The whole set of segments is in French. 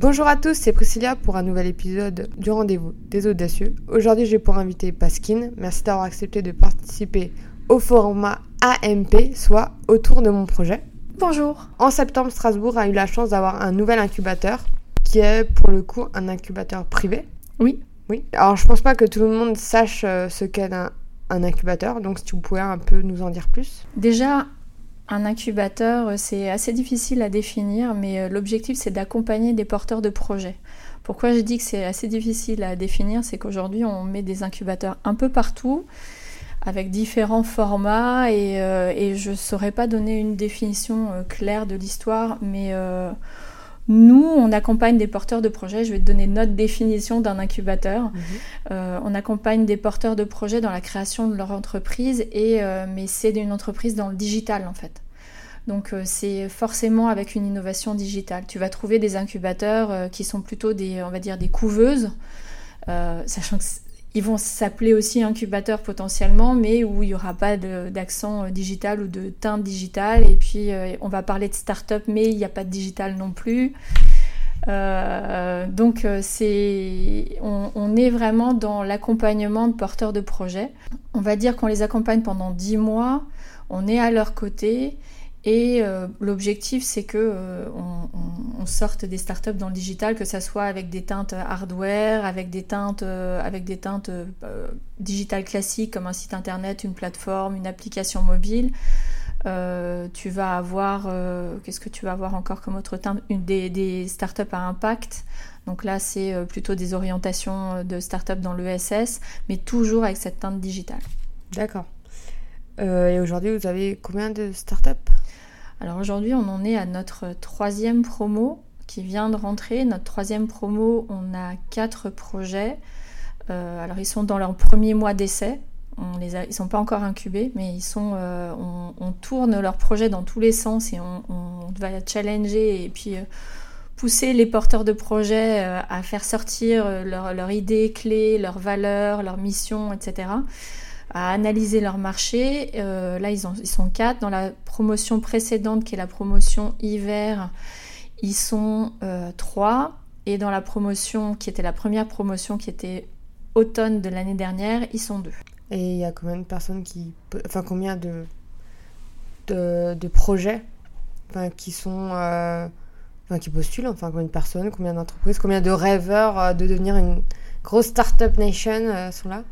Bonjour à tous, c'est Priscilla pour un nouvel épisode du rendez-vous des audacieux. Aujourd'hui, j'ai pour inviter Paskin. Merci d'avoir accepté de participer au format AMP, soit autour de mon projet. Bonjour. En septembre, Strasbourg a eu la chance d'avoir un nouvel incubateur qui est pour le coup un incubateur privé. Oui. Oui. Alors, je pense pas que tout le monde sache euh, ce qu'est un, un incubateur, donc si tu pouvais un peu nous en dire plus. Déjà, un incubateur, euh, c'est assez difficile à définir, mais euh, l'objectif, c'est d'accompagner des porteurs de projets. Pourquoi je dis que c'est assez difficile à définir C'est qu'aujourd'hui, on met des incubateurs un peu partout, avec différents formats, et, euh, je ne saurais pas donner une définition claire de l'histoire, mais nous, on accompagne des porteurs de projets. Je vais te donner notre définition d'un incubateur. Mhm. on accompagne des porteurs de projets dans la création de leur entreprise, et, mais c'est une entreprise dans le digital en fait. Donc euh, c'est forcément avec une innovation digitale. Tu vas trouver des incubateurs euh, qui sont plutôt des, on va dire, des couveuses, euh, sachant qu'ils vont s'appeler aussi incubateurs potentiellement, mais où il n'y aura pas d'accent digital ou de teinte digitale. Et puis on va parler de start-up, mais il n'y a pas de digital non plus. donc c'est, on, on, est vraiment dans l'accompagnement de porteurs de projets. On va dire qu'on les accompagne pendant 10 mois, on est à leur côté et euh, l'objectif, c'est que euh, on, sorte des startups dans le digital, que ça soit avec des teintes hardware, avec des teintes, euh, avec des teintes digitales classiques comme un site internet, une plateforme, une application mobile. tu vas avoir, qu'est-ce que tu vas avoir encore comme autre teinte? Des, des startups à impact. Donc là, c'est plutôt des orientations de startups dans l'ESS, mais toujours avec cette teinte digitale. D'accord. et aujourd'hui, vous avez combien de startups? Alors aujourd'hui, on en est à notre troisième promo qui vient de rentrer. Notre troisième promo, on a quatre projets. Euh, alors ils sont dans leur premier mois d'essai. On les ils ne sont pas encore incubés, mais euh, on, tourne leurs projets dans tous les sens et on, va challenger et puis euh, pousser les porteurs de projets à faire sortir leurs idées clés, leurs valeurs, leurs missions, etc à analyser leur marché. Euh, là, ils, sont quatre. Dans la promotion précédente, qui est la promotion hiver, ils sont euh, trois. Et dans la promotion, qui était la première promotion, qui était automne de l'année dernière, ils sont deux. Et il y a combien de personnes qui... Enfin, combien de, de, projets enfin, qui sont... Euh, enfin, qui postulent, enfin, combien de personnes, combien d'entreprises, combien de rêveurs de devenir une grosse startup nation sont là?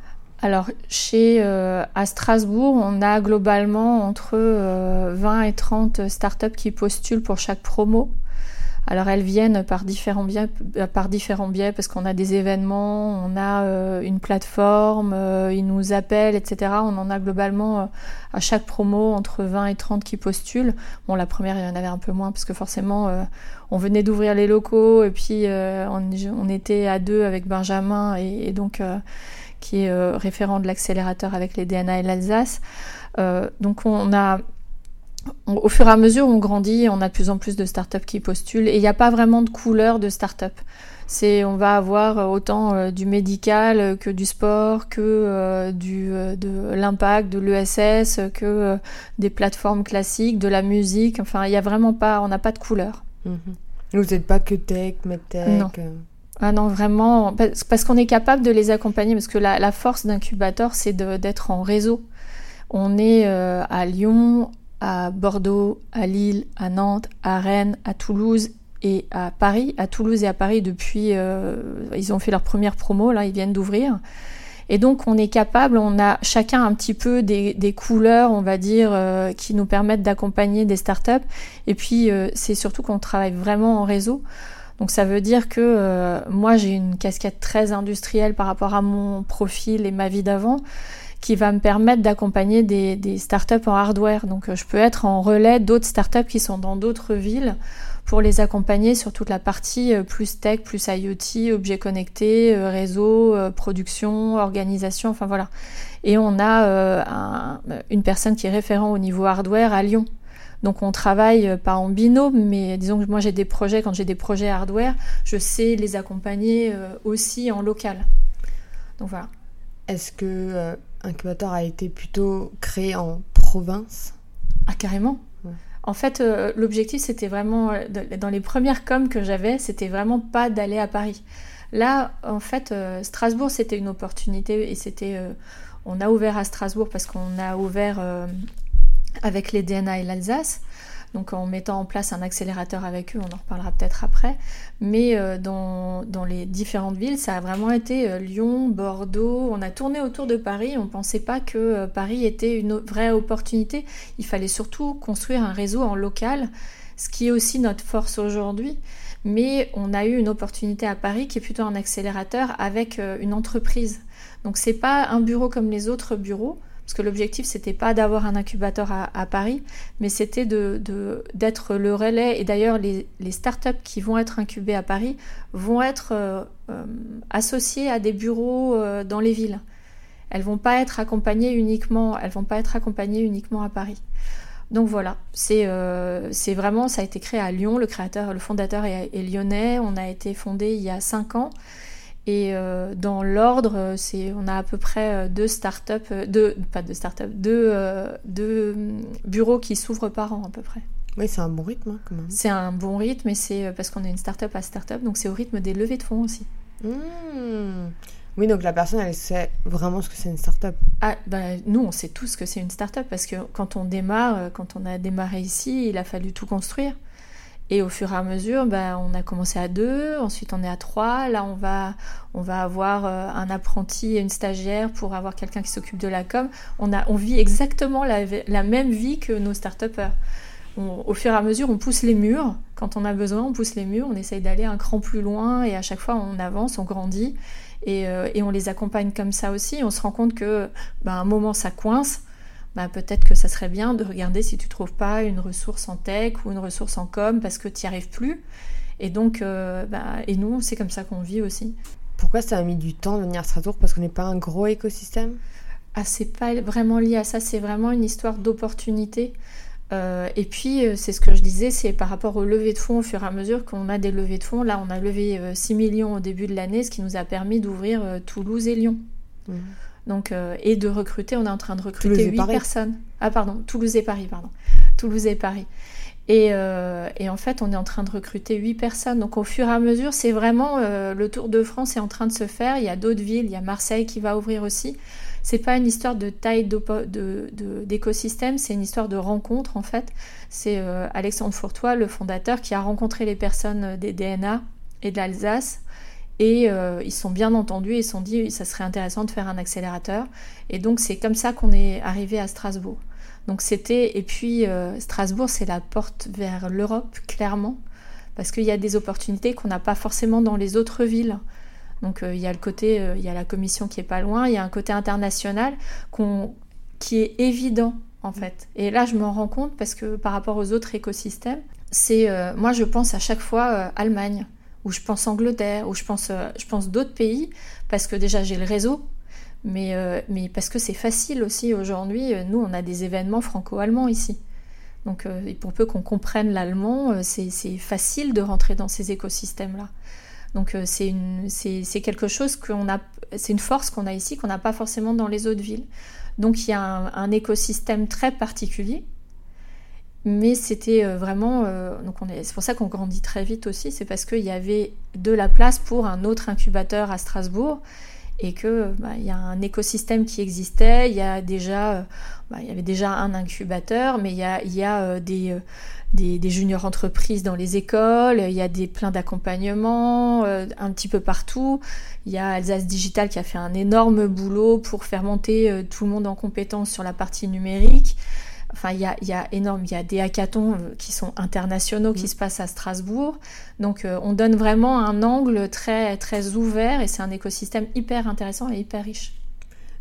Alors, chez, euh, à Strasbourg, on a globalement entre 20 euh, et 30 startups qui postulent pour chaque promo. Alors, elles viennent par différents biais, euh, par différents biais parce qu'on a des événements, on a une plateforme, ils nous appellent, etc. On en a globalement à chaque promo entre 20 et 30 qui postulent. Bon, la première, il y en avait un peu moins parce que forcément, on venait d'ouvrir les locaux et puis on, était à deux avec Benjamin et donc qui est euh, référent de l'accélérateur avec les DNA et l'Alsace. Euh, donc on a au fur et à mesure, on grandit, on a de plus en plus de startups qui postulent et il n'y a pas vraiment de couleur de startup. C'est, on va avoir autant du médical que du sport, que du, de l'impact, de l'ESS, que des plateformes classiques, de la musique. Enfin, il n'y a vraiment pas, on n'a pas de couleur. Mhm. Vous n'êtes pas que tech, medtech. Non. Ah non, vraiment, parce qu'on est capable de les accompagner, parce que la, force d'incubateur, c'est d'être en réseau. On est euh, à Lyon, à Bordeaux, à Lille, à Nantes, à Rennes, à Toulouse et à Paris. À Toulouse et à Paris, depuis, euh, ils ont fait leur première promo, là, ils viennent d'ouvrir. Et donc, on est capable, on a chacun un petit peu des, couleurs, on va dire, euh, qui nous permettent d'accompagner des startups. Et puis, c'est surtout qu'on travaille vraiment en réseau. Donc ça veut dire que euh, moi j'ai une casquette très industrielle par rapport à mon profil et ma vie d'avant qui va me permettre d'accompagner des, des, startups en hardware. Donc euh, je peux être en relais d'autres startups qui sont dans d'autres villes pour les accompagner sur toute la partie euh, plus tech, plus IoT, objets connectés, réseau, production, organisation, enfin voilà. Et on a une personne qui est référent au niveau hardware à Lyon. Donc on travaille euh, pas en binôme, mais disons que moi j'ai des projets, quand j'ai des projets hardware, je sais les accompagner euh, aussi en local. Donc voilà. Est-ce que euh, Incubator a été plutôt créé en province? Ah carrément. En fait, l'objectif, c'était vraiment, dans les premières coms que j'avais, c'était vraiment pas d'aller à Paris. Là, en fait, Strasbourg, c'était une opportunité et c'était. on a ouvert à Strasbourg parce qu'on a ouvert avec les DNA et l'Alsace donc en mettant en place un accélérateur avec eux, on en reparlera peut-être après. Mais euh, dans, les différentes villes, ça a vraiment été euh, Lyon, Bordeaux. On a tourné autour de Paris. On ne pensait pas que euh, Paris était une vraie opportunité. Il fallait surtout construire un réseau en local, ce qui est aussi notre force aujourd'hui. Mais on a eu une opportunité à Paris qui est plutôt un accélérateur avec une entreprise. Donc c'est pas un bureau comme les autres bureaux parce que l'objectif c'était pas d'avoir un incubateur à, Paris, mais c'était d'être le relais. Et d'ailleurs, les, startups qui vont être incubées à Paris vont être euh, euh, associées à des bureaux euh, dans les villes. Elles vont pas être accompagnées uniquement, elles vont pas être accompagnées uniquement à Paris. Donc voilà, c'est vraiment, ça a été créé à Lyon. Le créateur, le fondateur est, est lyonnais. On a été fondé il y a cinq ans. Et euh, dans l'ordre, c'est on a à peu près euh, deux startups, euh, deux, pas deux startups, deux, deux bureaux qui s'ouvrent par an à peu près. Oui, c'est un bon rythme hein, quand même. C'est un bon rythme et c'est parce qu'on est une startup à startup, donc c'est au rythme des levées de fonds aussi. Mmh. Oui, donc la personne, elle sait vraiment ce que c'est une startup. Ah, bah, nous, on sait tous ce que c'est une startup parce que quand on démarre, quand on a démarré ici, il a fallu tout construire. Et au fur et à mesure, ben, on a commencé à deux, ensuite on est à trois. Là, on va, on va avoir euh, un apprenti et une stagiaire pour avoir quelqu'un qui s'occupe de la com. On, a, on vit exactement la, la même vie que nos start au fur et à mesure, on pousse les murs. Quand on a besoin, on pousse les murs. On essaye d'aller un cran plus loin et à chaque fois, on avance, on grandit. Et, euh, et on les accompagne comme ça aussi. On se rend compte que ben, un moment, ça coince bah, peut-être que ça serait bien de regarder si tu trouves pas une ressource en tech ou une ressource en com parce que tu n'y arrives plus. Et donc, euh, bah, et nous, c'est comme ça qu'on vit aussi. Pourquoi ça a mis du temps de venir à Strasbourg Parce qu'on n'est pas un gros écosystème? Ah, c'est pas vraiment lié à ça, c'est vraiment une histoire d'opportunité. Euh, et puis, euh, c'est ce que je disais, c'est par rapport aux levées de fonds, au fur et à mesure qu'on a des levées de fonds. Là, on a levé 6 millions au début de l'année, ce qui nous a permis d'ouvrir Toulouse et Lyon. Mmh. Donc, euh, et de recruter, on est en train de recruter 8 personnes. Ah pardon, Toulouse et Paris, pardon. Toulouse et Paris. Et, euh, et, en fait, on est en train de recruter 8 personnes. Donc au fur et à mesure, c'est vraiment euh, le Tour de France est en train de se faire. Il y a d'autres villes, il y a Marseille qui va ouvrir aussi. C'est pas une histoire de taille d'écosystème, c'est une histoire de rencontre en fait. C'est Alexandre Fourtois, le fondateur, qui a rencontré les personnes des DNA et de l'Alsace et euh, ils sont bien entendus et se sont dit ça serait intéressant de faire un accélérateur. Et donc c'est comme ça qu'on est arrivé à Strasbourg. Donc c'était et puis euh, Strasbourg c'est la porte vers l'Europe clairement parce qu'il y a des opportunités qu'on n'a pas forcément dans les autres villes. Donc euh, il y a le côté il y a la commission qui est pas loin, il y a un côté international qui est évident en fait. Et là je me rends compte parce que par rapport aux autres écosystèmes, c'est moi je pense à chaque fois Allemagne ou je pense Angleterre, ou je pense, euh, je pense d'autres pays, parce que déjà j'ai le réseau, mais, euh, mais parce que c'est facile aussi aujourd'hui. Euh, nous, on a des événements franco-allemands ici. Donc, pour peu qu'on comprenne l'allemand, c'est facile de rentrer dans ces écosystèmes-là. Donc, c'est quelque chose qu'on a, c'est une force qu'on a ici qu'on n'a pas forcément dans les autres villes. Donc, il y a un écosystème très particulier mais c'était euh, vraiment. Euh, donc c'est pour ça qu'on grandit très vite aussi, c'est parce qu'il y avait de la place pour un autre incubateur à Strasbourg et que bah, il y a un écosystème qui existait. Il y a déjà, euh, bah, y avait déjà un incubateur, mais il y a, y a des, des, juniors entreprises dans les écoles. Il y a des plein d'accompagnement un petit peu partout. Il y a Alsace Digital qui a fait un énorme boulot pour faire monter tout le monde en compétence sur la partie numérique. Enfin, il y a, y a, énorme, il y a des hackathons euh, qui sont internationaux qui mm. se passent à Strasbourg. Donc, euh, on donne vraiment un angle très, très ouvert et c'est un écosystème hyper intéressant et hyper riche.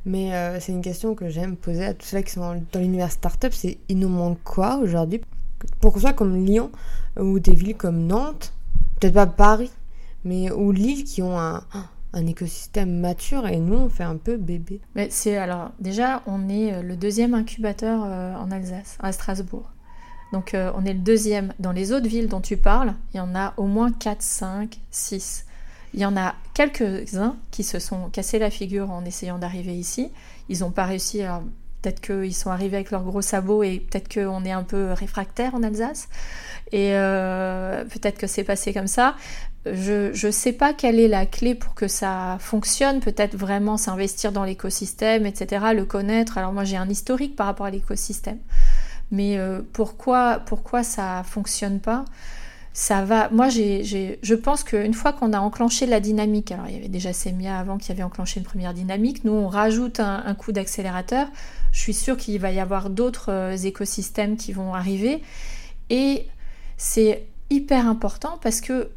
Mais euh, c'est une question que j'aime poser à tous ceux qui sont dans l'univers startup, c'est il nous manque quoi aujourd'hui? Pour qu'on soit comme Lyon ou des villes comme Nantes, peut-être pas Paris, mais ou Lille qui ont un, un écosystème mature et nous on fait un peu bébé. Mais c'est alors déjà on est euh, le deuxième incubateur euh, en Alsace, à Strasbourg. Donc euh, on est le deuxième. Dans les autres villes dont tu parles, il y en a au moins 4, 5, 6. Il y en a quelques-uns qui se sont cassés la figure en essayant d'arriver ici. Ils n'ont pas réussi, peut-être qu'ils sont arrivés avec leurs gros sabots et peut-être qu'on est un peu réfractaire en Alsace. Et peut-être que c'est passé comme ça. Je ne sais pas quelle est la clé pour que ça fonctionne. Peut-être vraiment s'investir dans l'écosystème, etc. Le connaître. Alors moi j'ai un historique par rapport à l'écosystème. Mais euh, pourquoi, pourquoi ça fonctionne pas? Ça va. Moi, j'ai, je pense qu'une fois qu'on a enclenché la dynamique, alors il y avait déjà Semia avant qui avait enclenché une première dynamique, nous on rajoute un, coup d'accélérateur. Je suis sûre qu'il va y avoir d'autres euh, écosystèmes qui vont arriver. Et c'est hyper important parce que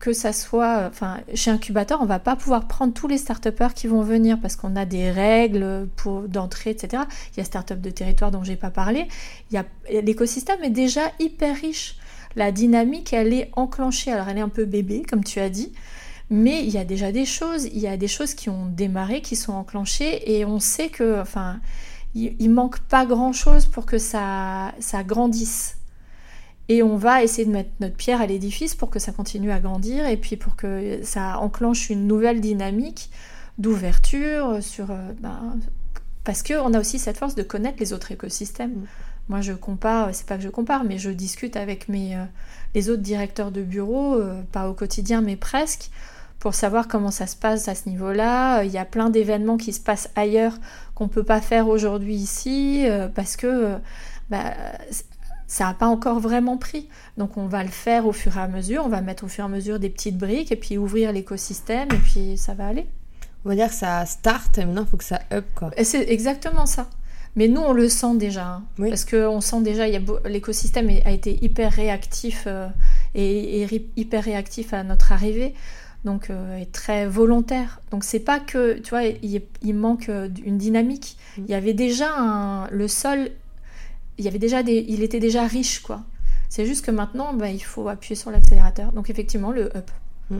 que ça soit, enfin, chez Incubator, on va pas pouvoir prendre tous les start qui vont venir parce qu'on a des règles d'entrée, etc. Il y a start-up de territoire dont j'ai pas parlé. Il l'écosystème est déjà hyper riche la dynamique, elle est enclenchée. Alors elle est un peu bébé, comme tu as dit, mais il y a déjà des choses, il y a des choses qui ont démarré, qui sont enclenchées, et on sait que, enfin, il, manque pas grand-chose pour que ça grandisse. Et on va essayer de mettre notre pierre à l'édifice pour que ça continue à grandir et puis pour que ça enclenche une nouvelle dynamique d'ouverture sur, euh, ben, parce qu'on a aussi cette force de connaître les autres écosystèmes. Mm. Moi, je compare, c'est pas que je compare, mais je discute avec mes, euh, les autres directeurs de bureau, euh, pas au quotidien, mais presque, pour savoir comment ça se passe à ce niveau-là. Il y a plein d'événements qui se passent ailleurs qu'on peut pas faire aujourd'hui ici, euh, parce que bah, ça n'a pas encore vraiment pris. Donc on va le faire au fur et à mesure, on va mettre au fur et à mesure des petites briques, et puis ouvrir l'écosystème, et puis ça va aller. On va dire que ça start, et maintenant il faut que ça up, quoi. C'est exactement ça. Mais nous, on le sent déjà. Hein. Parce qu'on sent déjà, l'écosystème a été hyper réactif euh, et, hyper réactif à notre arrivée. Donc, euh, est très volontaire. Donc, c'est pas que, tu vois, il, manque euh, une dynamique. Mm. Il y avait déjà un, le sol, il avait déjà des, il était déjà riche, quoi. C'est juste que maintenant, bah, il faut appuyer sur l'accélérateur. Donc, effectivement, le up. Mm.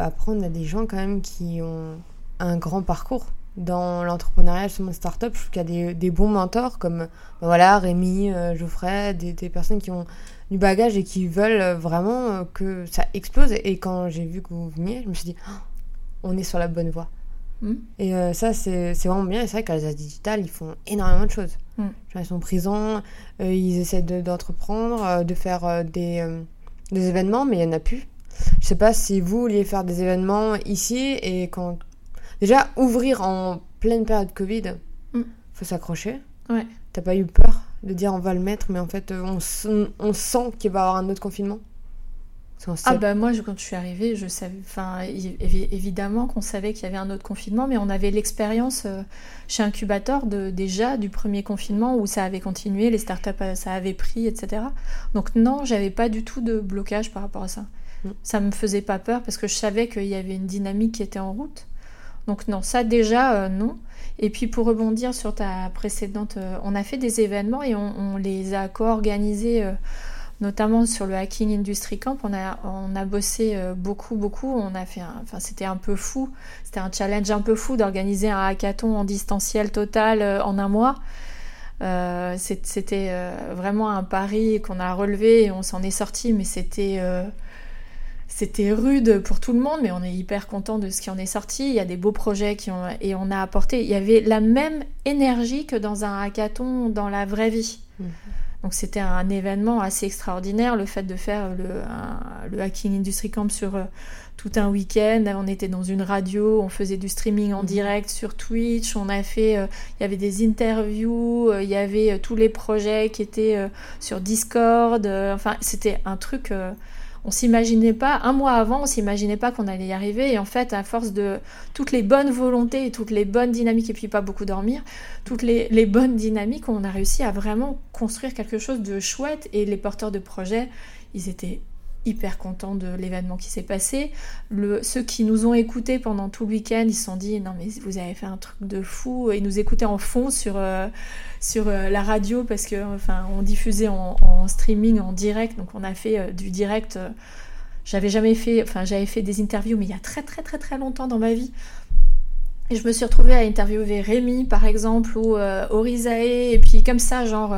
après, on a des gens quand même qui ont un grand parcours dans l'entrepreneuriat, justement, start-up, je trouve qu'il y a des, des, bons mentors comme ben voilà, Rémi, euh, Geoffrey, des, personnes qui ont du bagage et qui veulent vraiment euh, que ça explose. Et quand j'ai vu que vous veniez, je me suis dit, oh, on est sur la bonne voie. Hmm. Et euh, ça, c'est vraiment bien. Et c'est vrai qu'à l'Alsace Digital, ils font énormément de choses. Hmm. Ils sont présents, ils essaient d'entreprendre, de, faire des, des événements, mais il n'y en a plus. Je sais pas si vous vouliez faire des événements ici et quand Déjà, ouvrir en pleine période Covid, mm. faut s'accrocher. Ouais. T'as pas eu peur de dire on va le mettre, mais en fait, euh, on, on sent qu'il va y avoir un autre confinement? Ah bah moi quand je suis arrivée, je savais, enfin évidemment qu'on savait qu'il y avait un autre confinement, mais on avait l'expérience euh, chez Incubator de, déjà du premier confinement où ça avait continué, les startups euh, ça avait pris, etc. Donc non, j'avais pas du tout de blocage par rapport à ça. Mm. Ça me faisait pas peur parce que je savais qu'il y avait une dynamique qui était en route. Donc non, ça déjà, euh, non. Et puis pour rebondir sur ta précédente, euh, on a fait des événements et on, les a co-organisés, notamment sur le Hacking Industry Camp. On a, bossé beaucoup, beaucoup. On a fait, c'était un peu fou. C'était un challenge un peu fou d'organiser un hackathon en distanciel total en un mois. c'était vraiment un pari qu'on a relevé et on s'en est sorti, mais c'était rude pour tout le monde, mais on est hyper content de ce qui en est sorti. Il y a des beaux projets qui et on a apporté. Il y avait la même énergie que dans un hackathon dans la vraie vie. Mhm. Donc c'était un événement assez extraordinaire, le fait de faire le, Hacking Industry Camp sur euh, tout un week-end. On était dans une radio, on faisait du streaming en mhm. direct sur Twitch, on a fait, euh, il y avait des interviews, euh, il y avait tous les projets qui étaient sur Discord. enfin, c'était un truc on s'imaginait pas, un mois avant, on s'imaginait pas qu'on allait y arriver. Et en fait, à force de toutes les bonnes volontés et toutes les bonnes dynamiques, et puis pas beaucoup dormir, toutes les, bonnes dynamiques, on a réussi à vraiment construire quelque chose de chouette. Et les porteurs de projets, ils étaient hyper contents de l'événement qui s'est passé. Ceux qui nous ont écoutés pendant tout le week-end, ils se sont dit non mais vous avez fait un truc de fou. Et ils nous écoutaient en fond sur, euh, euh, la radio parce que on diffusait en, streaming, en direct. Donc on a fait euh, du direct. j'avais jamais fait, enfin j'avais fait des interviews mais il y a très très très très longtemps dans ma vie. Et je me suis retrouvée à interviewer Rémi par exemple ou Orizae et puis comme ça genre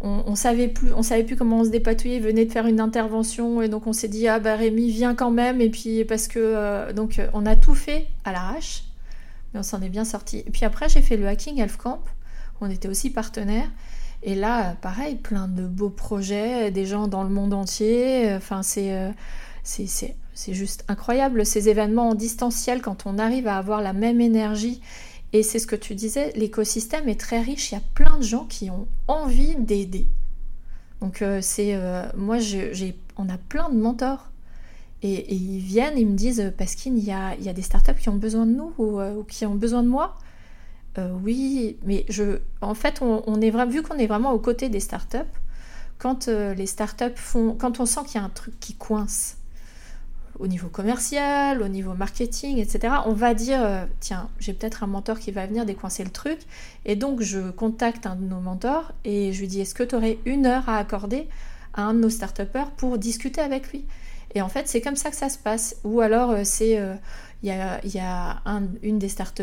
on, savait plus, on savait plus comment on se dépatouiller, il venait de faire une intervention et donc on s'est dit ah bah Rémi vient quand même et puis parce que euh, donc on a tout fait à l'arrache, mais on s'en est bien sorti. Et puis après j'ai fait le Hacking Elf Camp on était aussi partenaires. Et là, pareil, plein de beaux projets, des gens dans le monde entier. Enfin, c'est c'est juste incroyable ces événements en distanciel quand on arrive à avoir la même énergie. Et c'est ce que tu disais, l'écosystème est très riche. Il y a plein de gens qui ont envie d'aider. Donc euh, c'est euh, moi j'ai on a plein de mentors et, ils viennent ils me disent parce qu'il y a, il y a des startups qui ont besoin de nous ou, euh, qui ont besoin de moi. oui, mais je en fait on, est vu qu'on est vraiment aux côtés des startups. Quand les startups font quand on sent qu'il y a un truc qui coince, au niveau commercial, au niveau marketing, etc., on va dire, euh, tiens, j'ai peut-être un mentor qui va venir décoincer le truc. Et donc, je contacte un de nos mentors et je lui dis, est-ce que tu aurais une heure à accorder à un de nos start pour discuter avec lui? Et en fait, c'est comme ça que ça se passe. Ou alors, euh, c'est, euh, il y a, une des start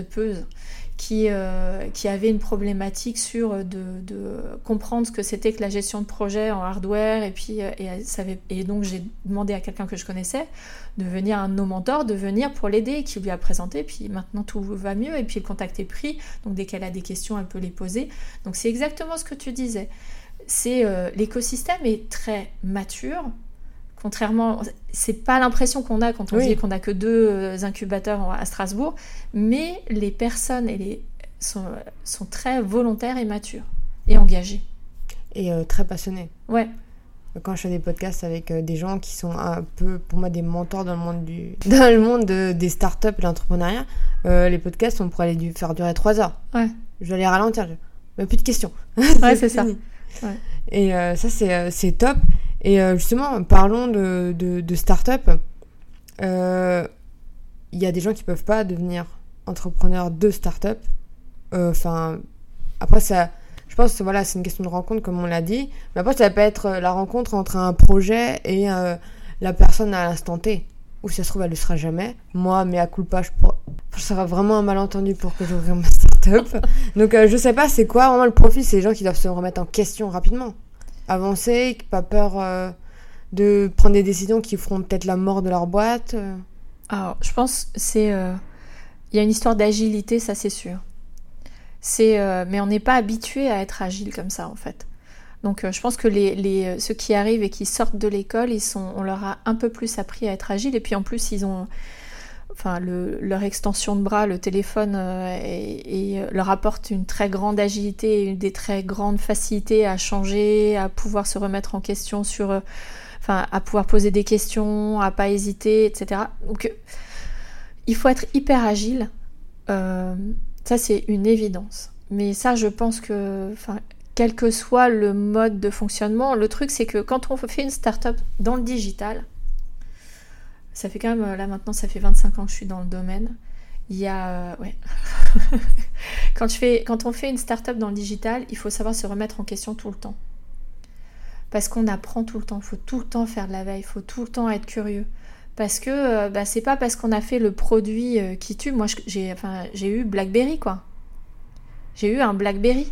qui, euh, qui avait une problématique sur euh, de, de comprendre ce que c'était que la gestion de projet en hardware. Et, puis, euh, et, et donc, j'ai demandé à quelqu'un que je connaissais de venir, un de nos mentors, de venir pour l'aider, qui lui a présenté. Puis maintenant, tout va mieux. Et puis, le contact est pris. Donc, dès qu'elle a des questions, elle peut les poser. Donc, c'est exactement ce que tu disais. C'est l'écosystème est très mature. Contrairement, c'est pas l'impression qu'on a quand on dit qu'on a que deux euh, incubateurs à Strasbourg, mais les personnes et les, sont, sont très volontaires et matures et engagées. Et euh, très passionnées. Ouais. Quand je fais des podcasts avec euh, des gens qui sont un peu, pour moi, des mentors dans le monde, du, dans le monde des startups et l'entrepreneuriat, les podcasts, on pourrait les faire durer trois heures. Ouais. Je vais les ralentir. Mais plus de questions. Ouais, c'est ça. Et ça, c'est top. Et euh, justement, parlons de, de, start-up. Euh, il y a des gens qui peuvent pas devenir entrepreneurs de start-up. Euh, enfin, après, ça, je pense que voilà, c'est une question de rencontre, comme on l'a dit. Mais après, ça peut être la rencontre entre un projet et la personne à l'instant T. Ou si ça se trouve, elle ne le sera jamais. Moi, mais à je, pour... je serai vraiment un malentendu pour que j'ouvre ma start-up. Donc, je sais pas, c'est quoi vraiment le profil C'est les gens qui doivent se remettre en question rapidement avancer, pas peur euh, de prendre des décisions qui feront peut-être la mort de leur boîte euh. Alors, je pense c'est euh, il y a une histoire d'agilité, ça c'est sûr. C'est mais on n'est pas habitué à être agile comme ça en fait. Donc je pense que les, les, ceux qui arrivent et qui sortent de l'école, ils sont on leur a un peu plus appris à être agile et puis en plus ils ont enfin leur extension de bras, le téléphone, euh, euh, leur apporte une très grande agilité, une des très grandes facilités à changer, à pouvoir se remettre en question sur, euh, enfin, à pouvoir poser des questions, à pas hésiter, etc. Donc, il faut être hyper agile. ça, c'est une évidence. Mais ça, je pense que, enfin, quel que soit le mode de fonctionnement, le truc, c'est que quand on fait une start-up dans le digital, ça fait quand même, euh, là maintenant, ça fait 25 ans que je suis dans le domaine. Il y a. Euh, ouais. quand, je fais, quand on fait une start-up dans le digital, il faut savoir se remettre en question tout le temps. Parce qu'on apprend tout le temps. Il faut tout le temps faire de la veille. Il faut tout le temps être curieux. Parce que euh, bah, c'est pas parce qu'on a fait le produit qui tue. Moi, j'ai enfin, eu Blackberry, quoi. J'ai eu un Blackberry.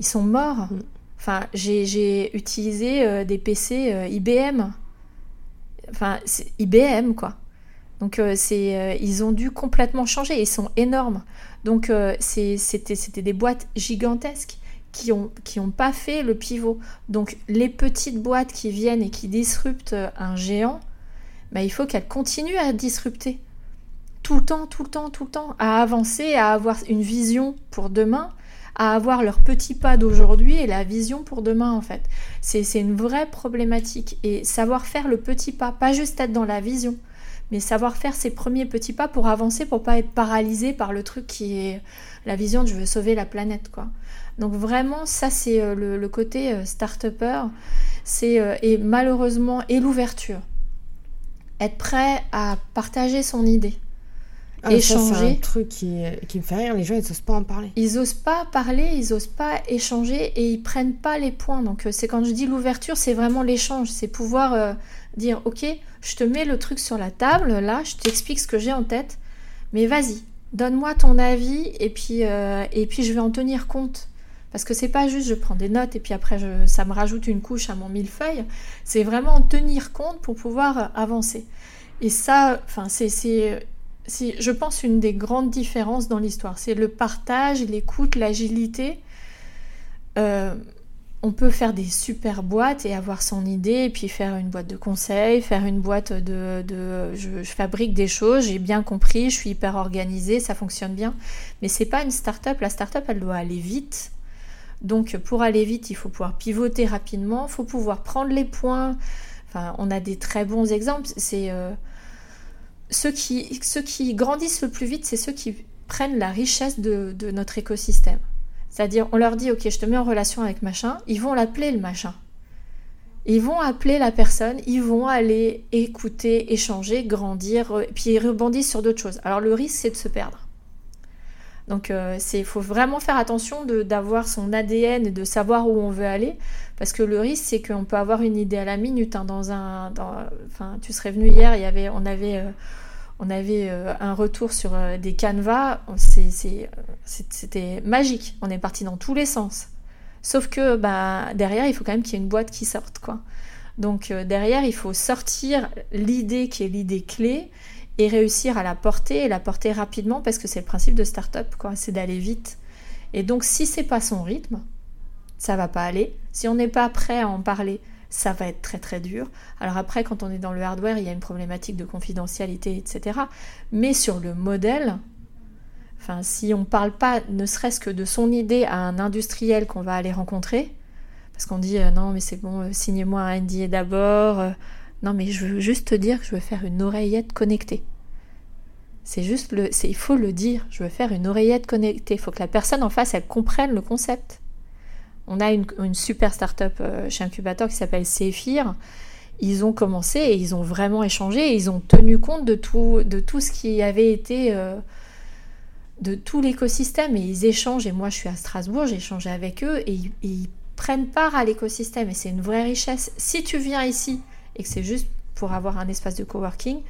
Ils sont morts. Mm. Enfin, j'ai utilisé des PC IBM enfin, IBM, quoi. Donc, euh, c'est, euh, ils ont dû complètement changer. Ils sont énormes. Donc, euh, c'était, c'était des boîtes gigantesques qui n'ont qui ont pas fait le pivot. Donc, les petites boîtes qui viennent et qui disruptent un géant, bah, il faut qu'elles continuent à disrupter. Tout le temps, tout le temps, tout le temps. À avancer, à avoir une vision pour demain à avoir leur petit pas d'aujourd'hui et la vision pour demain en fait. C'est une vraie problématique et savoir faire le petit pas, pas juste être dans la vision, mais savoir faire ses premiers petits pas pour avancer, pour pas être paralysé par le truc qui est la vision de je veux sauver la planète quoi. Donc vraiment ça c'est euh, le, côté euh, start-upper, euh, et malheureusement et l'ouverture. Être prêt à partager son idée ah, échanger. C'est un truc qui, qui, me fait rire, les gens ils n'osent pas en parler. Ils osent pas parler, ils osent pas échanger et ils prennent pas les points. Donc euh, c'est quand je dis l'ouverture, c'est vraiment l'échange, c'est pouvoir euh, dire ok, je te mets le truc sur la table, là, je t'explique ce que j'ai en tête, mais vas-y, donne-moi ton avis et puis, euh, et puis je vais en tenir compte. Parce que c'est pas juste je prends des notes et puis après je, ça me rajoute une couche à mon millefeuille, c'est vraiment en tenir compte pour pouvoir avancer. Et ça, enfin c'est je pense, une des grandes différences dans l'histoire. C'est le partage, l'écoute, l'agilité. euh, on peut faire des super boîtes et avoir son idée, et puis faire une boîte de conseil, faire une boîte de... je, fabrique des choses, j'ai bien compris, je suis hyper organisée, ça fonctionne bien. Mais c'est pas une start-up. La start-up, elle doit aller vite. Donc pour aller vite, il faut pouvoir pivoter rapidement, il faut pouvoir prendre les points. On a des très bons exemples. C'est euh, ceux, qui, ceux qui grandissent le plus vite, c'est ceux qui prennent la richesse de, notre écosystème. C'est-à-dire, on leur dit, ok, je te mets en relation avec machin, ils vont l'appeler le machin. Ils vont appeler la personne, ils vont aller écouter, échanger, grandir, puis ils rebondissent sur d'autres choses. Alors le risque, c'est de se perdre. Donc il euh, faut vraiment faire attention d'avoir son ADN et de savoir où on veut aller, parce que le risque c'est qu'on peut avoir une idée à la minute. Hein, dans un, tu serais venu hier, y avait, on avait, euh, on avait euh, un retour sur des canevas, c'était magique. On est parti dans tous les sens. Sauf que bah, derrière, il faut quand même qu'il y ait une boîte qui sorte. Donc derrière, il faut sortir l'idée qui est l'idée clé et réussir à la porter et la porter rapidement parce que c'est le principe de start-up, c'est d'aller vite. Et donc si c'est pas son rythme, ça va pas aller. Si on n'est pas prêt à en parler, ça va être très très dur. Alors après, quand on est dans le hardware, il y a une problématique de confidentialité, etc. Mais sur le modèle, enfin, si on ne parle pas ne serait-ce que de son idée à un industriel qu'on va aller rencontrer, parce qu'on dit euh, non mais c'est bon, euh, signez-moi un NDA d'abord, euh, non, mais je veux juste te dire que je veux faire une oreillette connectée. C'est juste le. Il faut le dire, je veux faire une oreillette connectée. Il faut que la personne en face, elle comprenne le concept. On a une, super start-up euh, chez Incubator qui s'appelle Sephir. Ils ont commencé et ils ont vraiment échangé ils ont tenu compte de tout, de tout ce qui avait été. Euh, de tout l'écosystème et ils échangent. Et moi, je suis à Strasbourg, j'ai échangé avec eux et ils prennent part à l'écosystème et c'est une vraie richesse. Si tu viens ici et que c'est juste pour avoir un espace de coworking,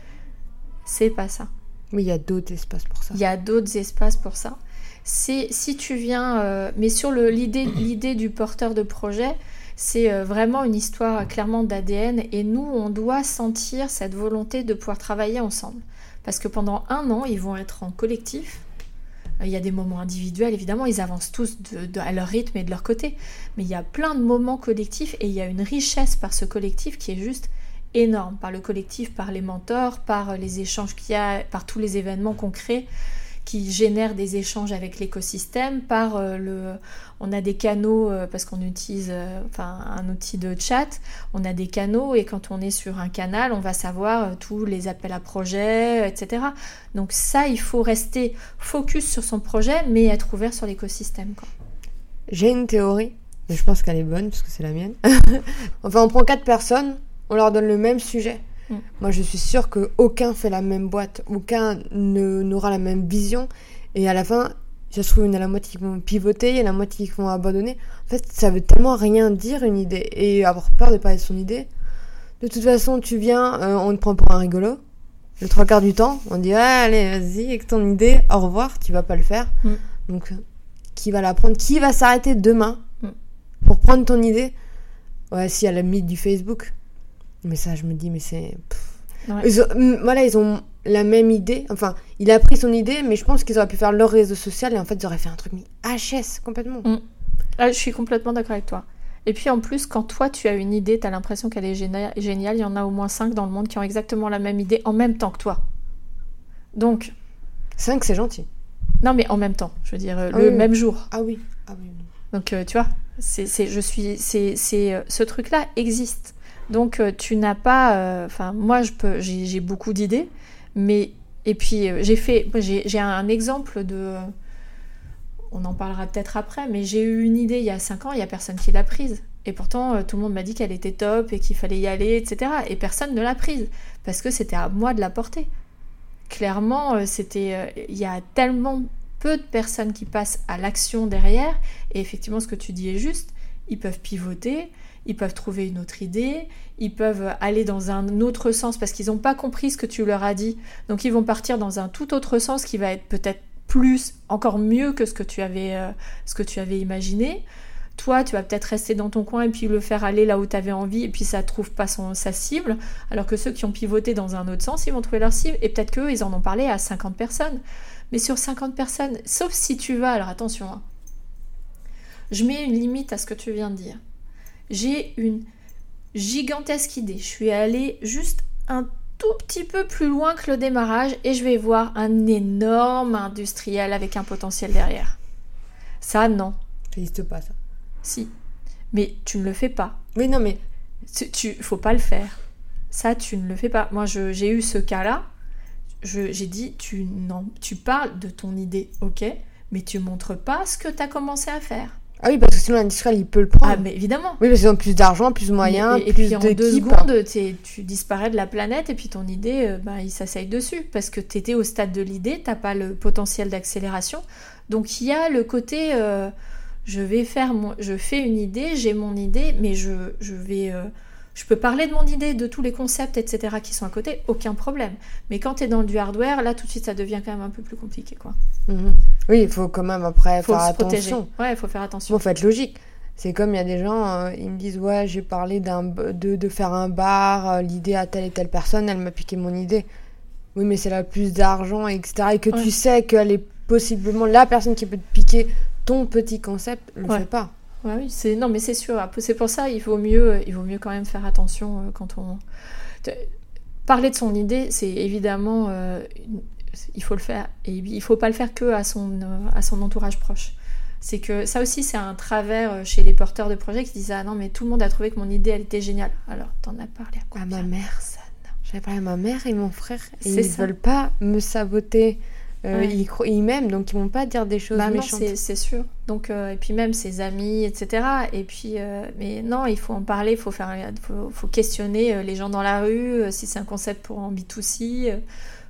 c'est pas ça. Mais il y a d'autres espaces pour ça. Il y a d'autres espaces pour ça. C'est si tu viens, euh, mais sur l'idée l'idée du porteur de projet, c'est euh, vraiment une histoire clairement d'ADN et nous on doit sentir cette volonté de pouvoir travailler ensemble parce que pendant un an ils vont être en collectif. Il y a des moments individuels, évidemment, ils avancent tous à leur rythme et de leur côté. Mais il y a plein de moments collectifs et il y a une richesse par ce collectif qui est juste énorme par le collectif, par les mentors, par les échanges qu'il y a, par tous les événements concrets qui génèrent des échanges avec l'écosystème, par euh, le... On a des canaux, euh, parce qu'on utilise euh, enfin, un outil de chat, on a des canaux et quand on est sur un canal, on va savoir tous les appels à projets, etc. Donc ça, il faut rester focus sur son projet, mais être ouvert sur l'écosystème. J'ai une théorie, mais je pense qu'elle est bonne, parce que c'est la mienne. enfin, on prend quatre personnes, on leur donne le même sujet. Mm. Moi, je suis sûre qu'aucun fait la même boîte, aucun n'aura la même vision. Et à la fin, ça se trouve, il y en a la moitié qui vont pivoter, il y en a la moitié qui vont abandonner. En fait, ça veut tellement rien dire une idée. Et avoir peur de parler de son idée. De toute façon, tu viens, euh, on te prend pour un rigolo. Le trois quarts du temps, on dit allez, vas-y, avec ton idée, au revoir, tu vas pas le faire. Mm. Donc, qui va la prendre? Qui va s'arrêter demain mm. pour prendre ton idée? Ouais, si à la limite du Facebook. Mais ça, je me dis, mais c'est. voilà, ils ont la même idée. Enfin, il a pris son idée, mais je pense qu'ils auraient pu faire leur réseau social et en fait, ils auraient fait un truc mais HS complètement. Mm. Ah, je suis complètement d'accord avec toi. Et puis en plus, quand toi tu as une idée, tu as l'impression qu'elle est géniale. Il y en a au moins 5 dans le monde qui ont exactement la même idée en même temps que toi. Donc. 5, c'est gentil. Non, mais en même temps, je veux dire, euh, ah le même jour. Ah oui. Ah oui. Donc euh, tu vois, c'est, je suis, c'est, euh, ce truc-là existe. Donc euh, tu n'as pas, euh, enfin moi je peux, j'ai beaucoup d'idées, mais et puis euh, j'ai fait, j'ai un exemple de, on en parlera peut-être après, mais j'ai eu une idée il y a 5 ans, il y a personne qui l'a prise. Et pourtant, tout le monde m'a dit qu'elle était top et qu'il fallait y aller, etc. Et personne ne l'a prise parce que c'était à moi de la porter. Clairement, c'était, il y a tellement peu de personnes qui passent à l'action derrière. Et effectivement, ce que tu dis est juste. Ils peuvent pivoter, ils peuvent trouver une autre idée, ils peuvent aller dans un autre sens parce qu'ils n'ont pas compris ce que tu leur as dit. Donc ils vont partir dans un tout autre sens qui va être peut-être plus, encore mieux que ce que tu avais, euh, imaginé. Toi, tu vas peut-être rester dans ton coin et puis le faire aller là où tu avais envie et puis ça trouve pas son, sa cible. Alors que ceux qui ont pivoté dans un autre sens, ils vont trouver leur cible et peut-être qu'eux, ils en ont parlé à 50 personnes. Mais sur 50 personnes, sauf si tu vas, alors attention, hein, je mets une limite à ce que tu viens de dire. J'ai une gigantesque idée. Je suis allée juste un tout petit peu plus loin que le démarrage et je vais voir un énorme industriel avec un potentiel derrière. Ça, non. Ça n'existe pas, ça. Si. Mais tu ne le fais pas. Oui, non, mais. Tu, faut pas le faire. Ça, tu ne le fais pas. Moi, j'ai eu ce cas-là. J'ai dit, tu, non, tu parles de ton idée, ok, mais tu montres pas ce que tu as commencé à faire. Ah oui, parce que sinon l'industriel, il peut le prendre. Ah, mais évidemment. Oui, parce qu'ils ont plus d'argent, plus de moyens, et, plus et puis en deux secondes, tu disparais de la planète et puis ton idée, euh, bah, il s'asseye dessus. Parce que tu étais au stade de l'idée, tu pas le potentiel d'accélération. Donc il y a le côté, euh, je vais faire, mon, je fais une idée, j'ai mon idée, mais je, je vais... Euh, je peux parler de mon idée, de tous les concepts, etc. qui sont à côté, aucun problème. Mais quand tu es dans du hardware, là tout de suite ça devient quand même un peu plus compliqué. quoi. Mhm. Oui, il faut quand même après faut faire attention. Ouais, il faut faire attention. Il faut être logique. C'est comme il y a des gens, euh, ils me disent Ouais, j'ai parlé de, de, faire un bar, euh, l'idée à telle et telle personne, elle m'a piqué mon idée. Oui, mais c'est la plus d'argent, etc. Et que tu sais qu'elle est possiblement la personne qui peut te piquer ton petit concept, ne le fais pas. Ouais, oui, c'est non, mais c'est sûr. C'est pour ça, il vaut mieux, il vaut mieux quand même faire attention euh, quand on parler de son idée. C'est évidemment, euh, il faut le faire et il faut pas le faire que à son euh, à son entourage proche. C'est que ça aussi, c'est un travers chez les porteurs de projets qui disent ah non mais tout le monde a trouvé que mon idée elle était géniale. Alors t'en as parlé à quoi À ma mère. J'avais parlé à ma mère et mon frère et ils ne veulent pas me saboter euh, ils, m'aiment, donc ils vont pas dire des choses bah méchantes. c'est sûr. Donc, euh, et puis même ses amis, etc. Et puis, euh, mais non, il faut en parler, il faut, faire, faut, faut questionner les gens dans la rue, si c'est un concept pour en B2C.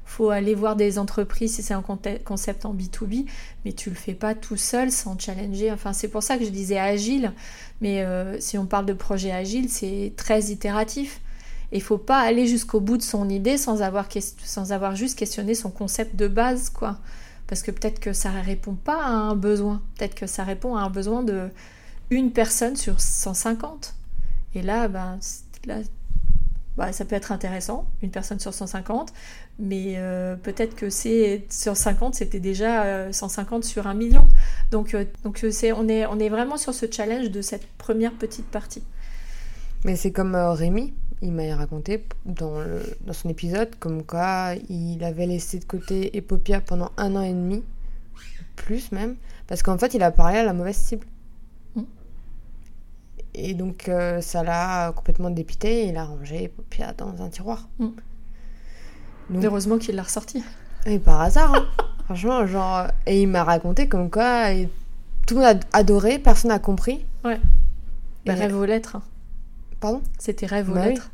faut aller voir des entreprises si c'est un concept en B2B, mais tu le fais pas tout seul sans challenger. Enfin, c'est pour ça que je disais agile, mais si on parle de projet agile, c'est très itératif. Il faut pas aller jusqu'au bout de son idée sans avoir, sans avoir juste questionné son concept de base, quoi. Parce que peut-être que ça répond pas à un besoin. Peut-être que ça répond à un besoin de une personne sur 150. Et là, ben, là, bah, ça peut être intéressant, une personne sur 150, mais euh, peut-être que c'est sur 50, c'était déjà 150 euh, sur un million. Donc, euh, donc on, est, on est vraiment sur ce challenge de cette première petite partie. Mais c'est comme Rémi, il m'a raconté dans, dans son épisode comme quoi il avait laissé de côté Epopia pendant un an et demi, plus même, parce qu'en fait il a parlé à la mauvaise cible. Mm. Et donc euh, ça l'a complètement dépité et il a rangé Epopia dans un tiroir. Mm. Heureusement qu'il l'a ressorti. Et par hasard, hein. franchement, genre. Et il m'a raconté comme quoi tout le monde a adoré, personne n'a compris. Ouais. Bah, rêve aux lettres. Pardon C'était rêve aux bah lettres.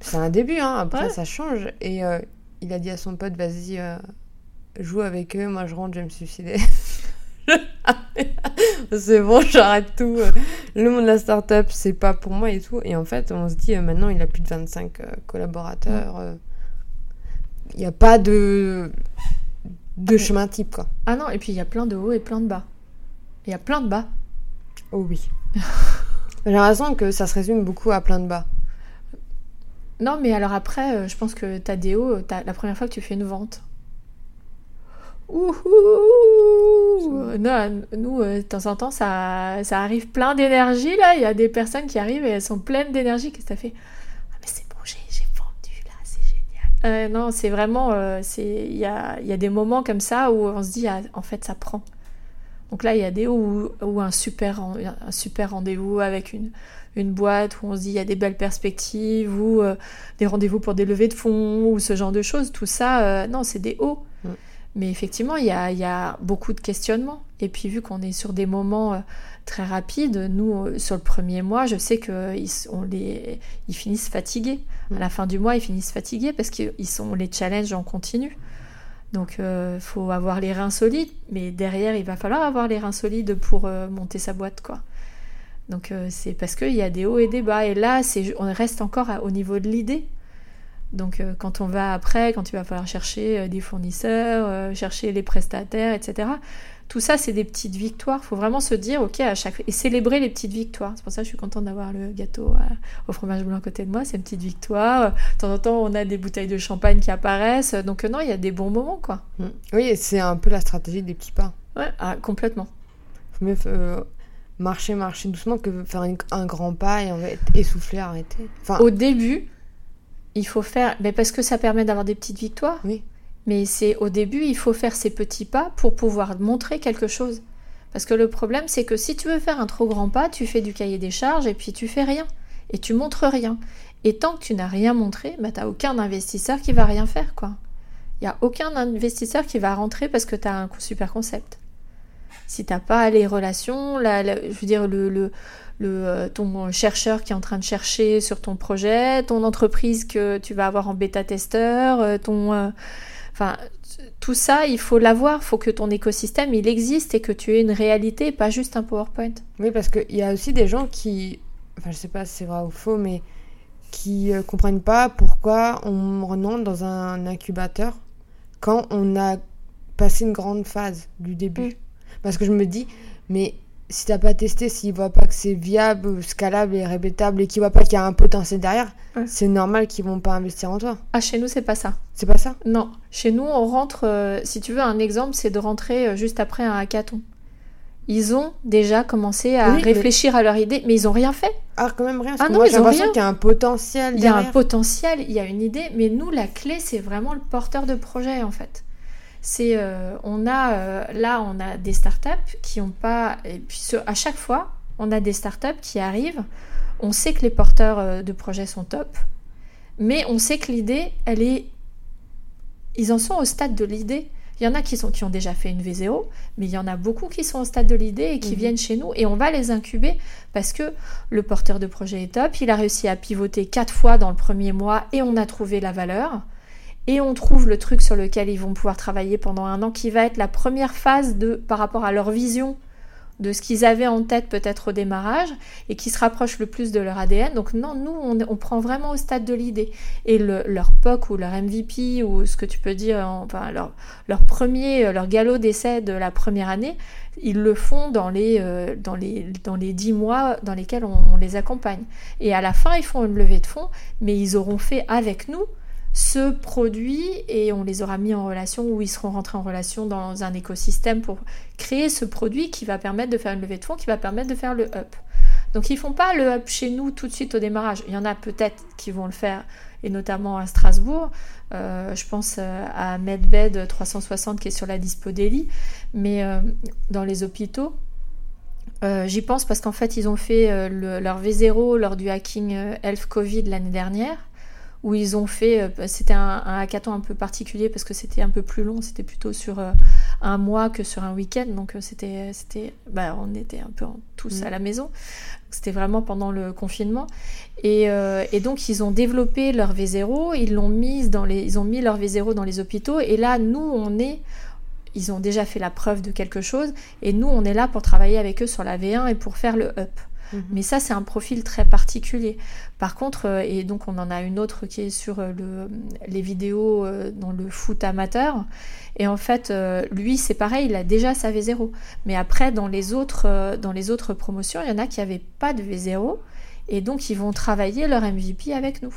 C'est un début, hein. après ça change. Et euh, il a dit à son pote, vas-y, euh, joue avec eux, moi je rentre, je vais me suicider. c'est bon, j'arrête tout. Le monde de la start-up, c'est pas pour moi et tout. Et en fait, on se dit, euh, maintenant il a plus de 25 collaborateurs. Il n'y a pas de, de chemin type, quoi. Ah non, et puis il y a plein de hauts et plein de bas. Il y a plein de bas. Oh oui. J'ai l'impression que ça se résume beaucoup à plein de bas. Non, mais alors après, euh, je pense que t'as des hauts, la première fois que tu fais une vente. Ouhou non, nous, euh, de temps en temps, ça, ça arrive plein d'énergie, là. Il y a des personnes qui arrivent et elles sont pleines d'énergie. Qu'est-ce que ça fait? Ah, mais c'est bon, j'ai vendu, là, c'est génial. Euh, non, c'est vraiment... Il y a, y a, des moments comme ça où on se dit, ah, en fait, ça prend. Donc là, il y a des où, un super, un super rendez-vous avec une, une boîte où on se dit il y a des belles perspectives, ou euh, des rendez-vous pour des levées de fonds, ou ce genre de choses. Tout ça, euh, non, c'est des hauts. Mm. Mais effectivement, il y a, y a, beaucoup de questionnements. Et puis, vu qu'on est sur des moments euh, très rapides, nous, sur le premier mois, je sais qu'ils les, ils finissent fatigués. À la mm. fin du mois, ils finissent fatigués parce qu'ils sont les challenges en continu. Donc il euh, faut avoir les reins solides, mais derrière il va falloir avoir les reins solides pour euh, monter sa boîte quoi. Donc euh, c'est parce qu'il y a des hauts et des bas et là c'est on reste encore au niveau de l'idée. Donc quand on va après, quand il va falloir chercher des fournisseurs, chercher les prestataires, etc. Tout ça, c'est des petites victoires. Il faut vraiment se dire, ok, à chaque et célébrer les petites victoires. C'est pour ça que je suis contente d'avoir le gâteau euh, au fromage blanc à côté de moi. C'est une petite victoire. De temps en temps, on a des bouteilles de champagne qui apparaissent. Donc euh, non, il y a des bons moments, quoi. Mm. Oui, c'est un peu la stratégie des petits pas. Ouais, ah, complètement. Euh, marcher, marcher doucement que faire un grand pas et on va être essoufflé, arrêter. Enfin, Au début, il faut faire. Mais parce que ça permet d'avoir des petites victoires. Oui. Mais c'est au début, il faut faire ces petits pas pour pouvoir montrer quelque chose. Parce que le problème, c'est que si tu veux faire un trop grand pas, tu fais du cahier des charges et puis tu fais rien. Et tu montres rien. Et tant que tu n'as rien montré, bah, tu n'as aucun investisseur qui va rien faire. quoi. Il n'y a aucun investisseur qui va rentrer parce que tu as un super concept. Si tu n'as pas les relations, je veux dire, le, euh, ton chercheur qui est en train de chercher sur ton projet, ton entreprise que tu vas avoir en bêta-testeur, euh, ton... Euh, enfin, tout ça, il faut l'avoir, il faut que ton écosystème, il existe et que tu aies une réalité, pas juste un PowerPoint. Oui, parce qu'il y a aussi des gens qui, enfin je sais pas si c'est vrai ou faux, mais qui ne comprennent pas pourquoi on rentre dans un incubateur quand on a passé une grande phase du début. Mm. Parce que je me dis, mais si t'as pas testé, s'ils voient pas que c'est viable, scalable et répétable et qu'ils voient pas qu'il y a un potentiel derrière, c'est normal qu'ils vont pas investir en toi. Ah, chez nous, c'est pas ça. C'est pas ça? Non. Chez nous, on rentre, euh, si tu veux, un exemple, c'est de rentrer euh, juste après un hackathon. Ils ont déjà commencé à réfléchir à leur idée, mais ils ont rien fait. Ah, quand même rien. Parce ah que non, moi, j'ai l'impression qu'il y a un potentiel. Il y a un potentiel, il y a une idée, mais nous, la clé, c'est vraiment le porteur de projet, en fait c'est euh, on a euh, là on a des startups qui ont pas et puis à chaque fois on a des startups qui arrivent. On sait que les porteurs euh, de projets sont top mais on sait que l'idée elle est ils en sont au stade de l'idée. Il y en a qui, sont, qui ont déjà fait une V0, mais il y en a beaucoup qui sont au stade de l'idée et qui mhm. viennent chez nous et on va les incuber parce que le porteur de projet est top, il a réussi à pivoter quatre fois dans le premier mois et on a trouvé la valeur et on trouve le truc sur lequel ils vont pouvoir travailler pendant un an qui va être la première phase de par rapport à leur vision de ce qu'ils avaient en tête peut-être au démarrage et qui se rapproche le plus de leur ADN. Donc non, nous, on, prend vraiment au stade de l'idée. Et leur POC ou leur MVP ou ce que tu peux dire, enfin leur, premier, leur galop d'essai de la première année, ils le font dans les, euh, dans les, dans les 10 mois dans lesquels on les accompagne. Et à la fin, ils font une levée de fonds, mais ils auront fait avec nous ce produit et on les aura mis en relation ou ils seront rentrés en relation dans un écosystème pour créer ce produit qui va permettre de faire une levée de fonds, qui va permettre de faire le up. Donc ils font pas le up chez nous tout de suite au démarrage. Il y en a peut-être qui vont le faire et notamment à Strasbourg. Euh, je pense euh, à Medbed 360 qui est sur la Dispo mais euh, dans les hôpitaux, J'y pense parce qu'en fait, ils ont fait leur V0 lors du hacking Health Covid l'année dernière où ils ont fait, euh, c'était un, hackathon un peu particulier parce que c'était un peu plus long, c'était plutôt sur euh, un mois que sur un week-end, donc euh, c'était, c'était, bah, on était un peu tous mm. à la maison, c'était vraiment pendant le confinement, et, et, donc ils ont développé leur V0, ils l'ont mis dans les, ils ont mis leur V0 dans les hôpitaux, et là nous on est ils ont déjà fait la preuve de quelque chose. Et nous on est là pour travailler avec eux sur la V1 et pour faire le up. Mhm. Mais ça, c'est un profil très particulier. Par contre, euh, et donc on en a une autre qui est sur euh, le, les vidéos euh, dans le foot amateur. Et en fait, lui, c'est pareil, il a déjà sa V0. Mais après, dans les autres, dans les autres promotions, il y en a qui n'avaient pas de V0. Et donc, ils vont travailler leur MVP avec nous.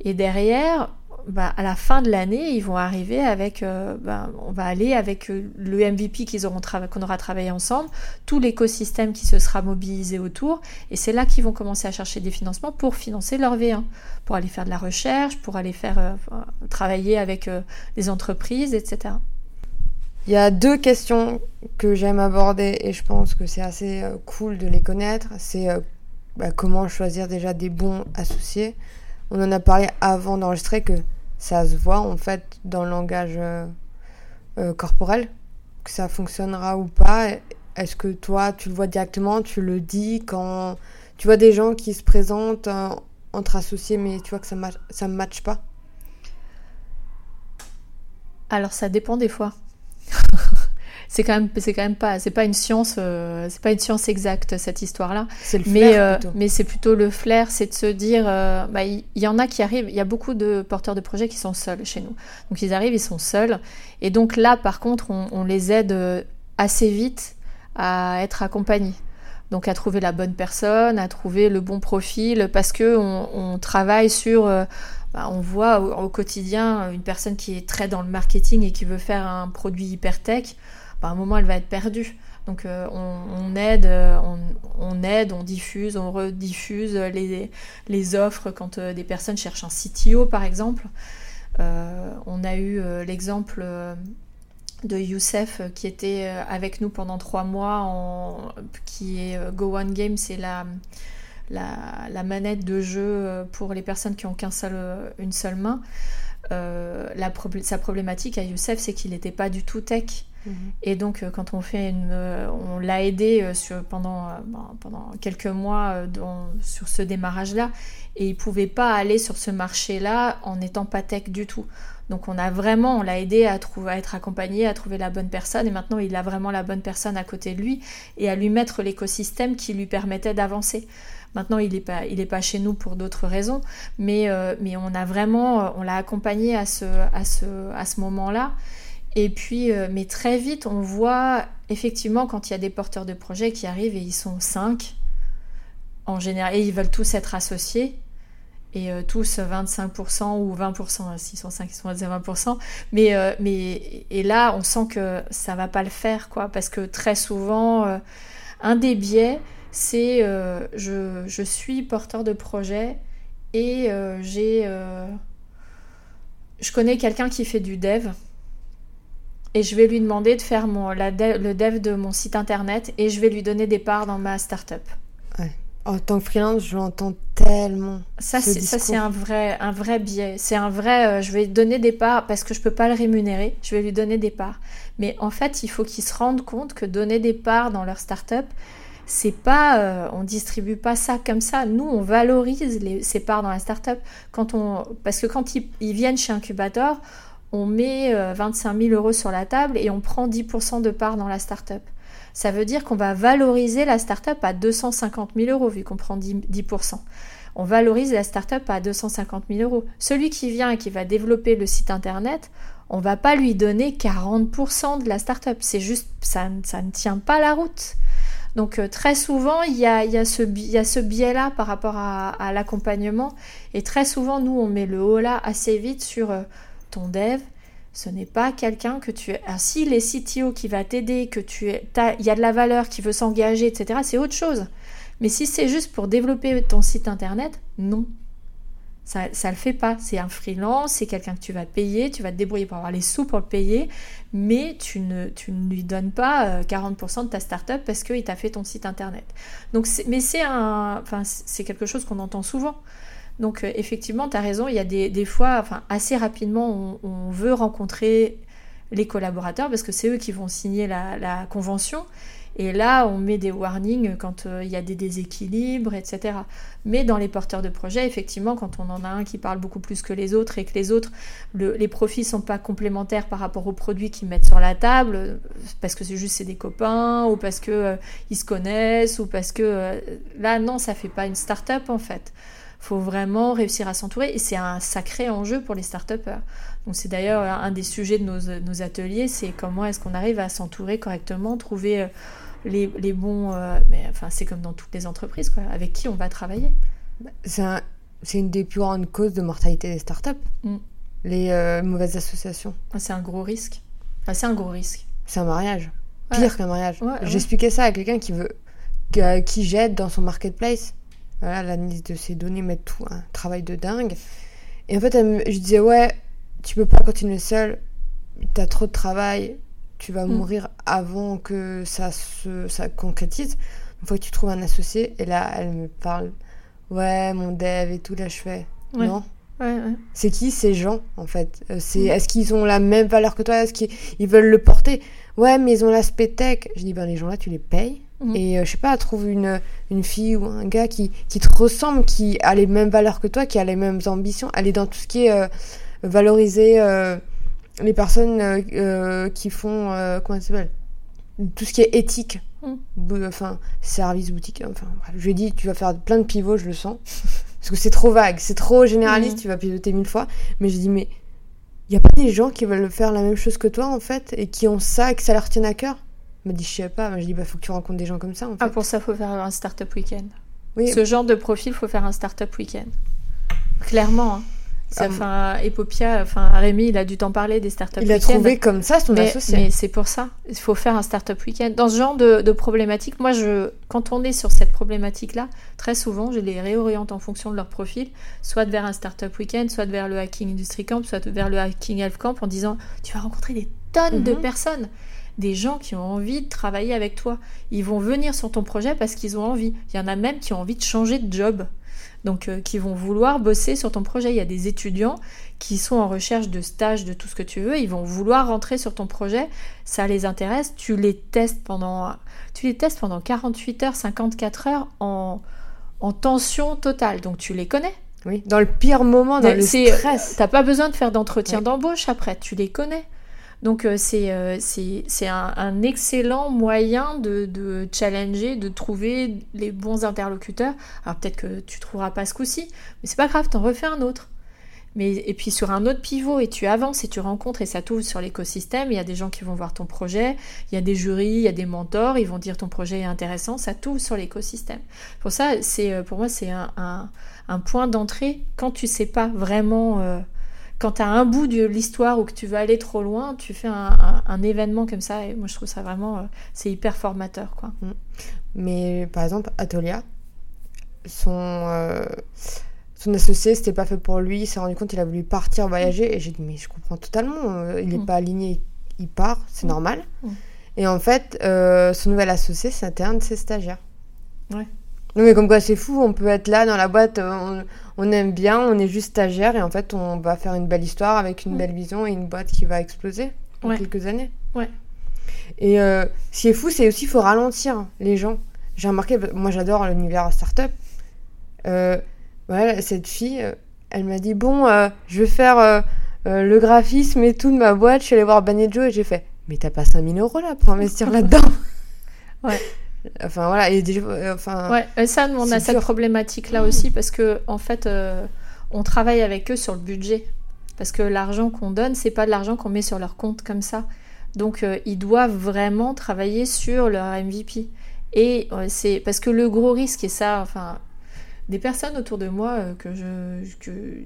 Et derrière, bah, à la fin de l'année, ils vont arriver avec, euh, bah, on va aller avec euh, le MVP qu'ils auront qu'on aura travaillé ensemble, tout l'écosystème qui se sera mobilisé autour, et c'est là qu'ils vont commencer à chercher des financements pour financer leur V1, pour aller faire de la recherche, pour aller faire euh, travailler avec des entreprises, etc. Il y a deux questions que j'aime aborder et je pense que c'est assez cool de les connaître. C'est bah, comment choisir déjà des bons associés on en a parlé avant d'enregistrer que ça se voit en fait dans le langage euh, euh, corporel, que ça fonctionnera ou pas. Est-ce que toi, tu le vois directement, tu le dis quand tu vois des gens qui se présentent euh, entre associés, mais tu vois que ça ne matche pas? Alors ça dépend des fois. c'est quand même c'est quand même pas c'est pas une science euh, c'est pas une science exacte cette histoire là mais euh, mais c'est plutôt le flair c'est de se dire euh, bah, il y, en a qui arrivent il y a beaucoup de porteurs de projets qui sont seuls chez nous. Donc ils arrivent ils sont seuls. Et donc là par contre on, les aide assez vite à être accompagnés. Donc à trouver la bonne personne à trouver le bon profil parce que on, travaille sur bah, on voit au, au, quotidien une personne qui est très dans le marketing et qui veut faire un produit hyper tech à un moment, elle va être perdue. Donc on, aide, on, aide, on diffuse, on rediffuse les, offres quand des personnes cherchent un CTO par exemple. on a eu l'exemple de Youssef qui était avec nous pendant trois mois, qui est Go One Game, c'est la, manette de jeu pour les personnes qui ont qu'une seul, une seule main. Euh, sa problématique à Youssef, c'est qu'il n'était pas du tout tech. Mhm. Et donc, euh, quand on fait une, euh, on l'a aidé pendant, ben, pendant quelques mois sur ce démarrage-là, et il pouvait pas aller sur ce marché-là en n'étant pas tech du tout. Donc, on a vraiment, on l'a aidé à être accompagné, à trouver la bonne personne, et maintenant, il a vraiment la bonne personne à côté de lui et à lui mettre l'écosystème qui lui permettait d'avancer. Maintenant, il n'est pas, il est pas chez nous pour d'autres raisons, mais, euh, mais on a vraiment, euh, on l'a accompagné à ce, à ce, à ce moment-là. Et puis, euh, mais très vite, on voit effectivement quand il y a des porteurs de projets qui arrivent et ils sont cinq en général, et ils veulent tous être associés. Et tous 25% ou 20%, s'ils sont 5, ils sont à 20%. Mais, mais, et là, on sent que ça va pas le faire, quoi, parce que très souvent, un des biais, c'est euh, je, suis porteur de projet et euh, j'ai euh, je connais quelqu'un qui fait du dev et je vais lui demander de faire mon, le dev de mon site internet et je vais lui donner des parts dans ma startup. Ouais. En tant que freelance, je l'entends tellement. Ça, c'est un vrai, un vrai biais. C'est un vrai. je vais donner des parts parce que je peux pas le rémunérer. Je vais lui donner des parts. Mais en fait, il faut qu'ils se rendent compte que donner des parts dans leur startup, c'est pas, euh, on distribue pas ça comme ça. Nous, on valorise les, ces parts dans la startup quand on, parce que quand ils, viennent chez Incubator, on met 25 euh, 000 euros sur la table et on prend 10% de parts dans la startup. Ça veut dire qu'on va valoriser la startup à 250 000 euros vu qu'on prend 10%. On valorise la startup à 250 000 euros. Celui qui vient et qui va développer le site internet, on va pas lui donner 40% de la startup. C'est juste, ça, ça ne tient pas la route. Donc euh, très souvent, il y a, ce, biais-là par rapport à, l'accompagnement. Et très souvent, nous, on met le haut là assez vite sur euh, ton dev. Ce n'est pas quelqu'un que tu... Ah, si les CTO qui va t'aider, que tu il y a de la valeur, qui veut s'engager, etc., c'est autre chose. Mais si c'est juste pour développer ton site internet, non. Ça ne le fait pas. C'est un freelance, c'est quelqu'un que tu vas payer, tu vas te débrouiller pour avoir les sous pour le payer, mais tu ne, lui donnes pas 40% euh, de ta startup parce qu'il t'a fait ton site internet. Donc, mais c'est un, quelque chose qu'on entend souvent. Donc euh, effectivement, tu as raison, il y a des, fois, assez rapidement, on, veut rencontrer les collaborateurs parce que c'est eux qui vont signer la, convention. Et là, on met des warnings quand euh, il y a des déséquilibres, etc. Mais dans les porteurs de projets, effectivement, quand on en a un qui parle beaucoup plus que les autres et que les autres, les profits sont pas complémentaires par rapport aux produits qu'ils mettent sur la table, parce que c'est juste c'est des copains, ou parce que euh, se connaissent, ou parce que euh, là, non, ça fait pas une start-up en fait faut vraiment réussir à s'entourer et c'est un sacré enjeu pour les start Donc c'est d'ailleurs un des sujets de nos, nos ateliers, c'est comment est-ce qu'on arrive à s'entourer correctement, trouver les, les bons. Euh, mais enfin, c'est comme dans toutes les entreprises, quoi. Avec qui on va travailler C'est une des plus grandes causes de mortalité des startups. Mm. Les euh, mauvaises associations. Ah, c'est un gros risque. c'est un gros risque. C'est un mariage. Pire qu'un mariage. J'expliquais ça à quelqu'un qui veut. qui jette dans son marketplace. Voilà, l'analyse de ses données, mettre tout un travail de dingue. Et en fait, je disais, ouais, tu peux pas continuer seul. T'as trop de travail tu vas mm. mourir avant que ça se ça concrétise. Une fois que tu trouves un associé, et là, elle me parle, ouais, mon dev et tout, là, je fais, non. C'est qui ces gens, en fait? Euh, C'est mm. Est-ce qu'ils ont la même valeur que toi? Est-ce qu'ils veulent le porter? Ouais, mais ils ont l'aspect tech. Je dis, ben les gens là, tu les payes? Mm. Et euh, je sais pas, trouve une, une fille ou un gars qui, qui te ressemble, qui a les mêmes valeurs que toi, qui a les mêmes ambitions. Elle est dans tout ce qui est euh, valorisé les personnes euh, euh, qui font euh, comment ça s'appelle? Tout ce qui est éthique mm. enfin service boutique enfin bref, je lui ai dit tu vas faire plein de pivots je le sens parce que c'est trop vague c'est trop généraliste mm. tu vas pivoter mille fois mais j'ai dit mais il y a pas des gens qui veulent faire la même chose que toi en fait et qui ont ça et que ça leur tient à cœur? M'a dit je sais pas je dis bah faut que tu rencontres des gens comme ça en ah, fait. ah pour ça faut faire un startup week-end oui. ce genre de profil faut faire un startup week-end clairement hein. Ça, Ah, enfin, Epopia, enfin, Rémi, il a dû t'en parler des startup Il a trouvé comme ça son mais, associé. mais c'est pour ça, il faut faire un startup week-end. Dans ce genre de, de problématique, moi, je, quand on est sur cette problématique-là, très souvent, je les réoriente en fonction de leur profil, soit vers un startup week-end, soit vers le Hacking Industry Camp, soit vers le Hacking Health Camp, en disant tu vas rencontrer des tonnes de Mhm. personnes, des gens qui ont envie de travailler avec toi. Ils vont venir sur ton projet parce qu'ils ont envie. Il y en a même qui ont envie de changer de job. Donc, euh, qui vont vouloir bosser sur ton projet. Il y a des étudiants qui sont en recherche de stage, de tout ce que tu veux. Ils vont vouloir rentrer sur ton projet. Ça les intéresse. Tu les testes pendant, tu les testes pendant 48 heures, 54 heures en, en tension totale. Donc, tu les connais. Oui, dans le pire moment, dans Mais le stress. T'as pas besoin de faire d'entretien Ouais. d'embauche après. Tu les connais. Donc, euh, c'est euh, un, excellent moyen de, challenger, de trouver les bons interlocuteurs. Alors, peut-être que tu trouveras pas ce coup-ci, mais c'est pas grave, t'en refais un autre. Mais, et puis sur un autre pivot, et tu avances et tu rencontres et ça t'ouvre sur l'écosystème. Il y a des gens qui vont voir ton projet, il y a des jurys, il y a des mentors, ils vont dire ton projet est intéressant, ça t'ouvre sur l'écosystème. Pour ça, euh, pour moi, c'est un, point d'entrée quand tu sais pas vraiment. Quand tu as un bout de l'histoire ou que tu veux aller trop loin, tu fais un, un- un événement comme ça. Et moi, je trouve ça vraiment. euh, c'est hyper formateur, quoi. Mais par exemple, Atolia, son, euh, son associé, c'était pas fait pour lui. Il s'est rendu compte qu'il a voulu partir voyager. Et j'ai dit, mais je comprends totalement. euh, Il n'est Mm. pas aligné, il part, c'est Mm. normal. Mm. Et en fait, euh, son nouvel associé, c'était un de ses stagiaires. Ouais. Non, mais comme quoi, c'est fou. On peut être là dans la boîte, euh, on, on aime bien, on est juste stagiaire. Et en fait, on va faire une belle histoire avec une belle vision et une boîte qui va exploser en Ouais. quelques années. Ouais. Et euh, ce qui est fou, c'est aussi qu'il faut ralentir les gens. J'ai remarqué, moi j'adore l'univers startup. Euh, voilà, cette fille, euh, elle m'a dit Bon, euh, je vais faire le graphisme et tout de ma boîte. Je suis allée voir Banejo et j'ai fait Mais t'as pas 5000 euros là pour investir là-dedans? Ouais. Enfin voilà, et déjà, euh, enfin, Ouais, nous, on a cette dur. problématique-là aussi parce que, en fait, euh, on travaille avec eux sur le budget. Parce que l'argent qu'on donne, c'est pas de l'argent qu'on met sur leur compte comme ça. Donc, euh, ils doivent vraiment travailler sur leur MVP. Et euh, c'est parce que le gros risque, et ça, enfin, des personnes autour de moi que je. Que,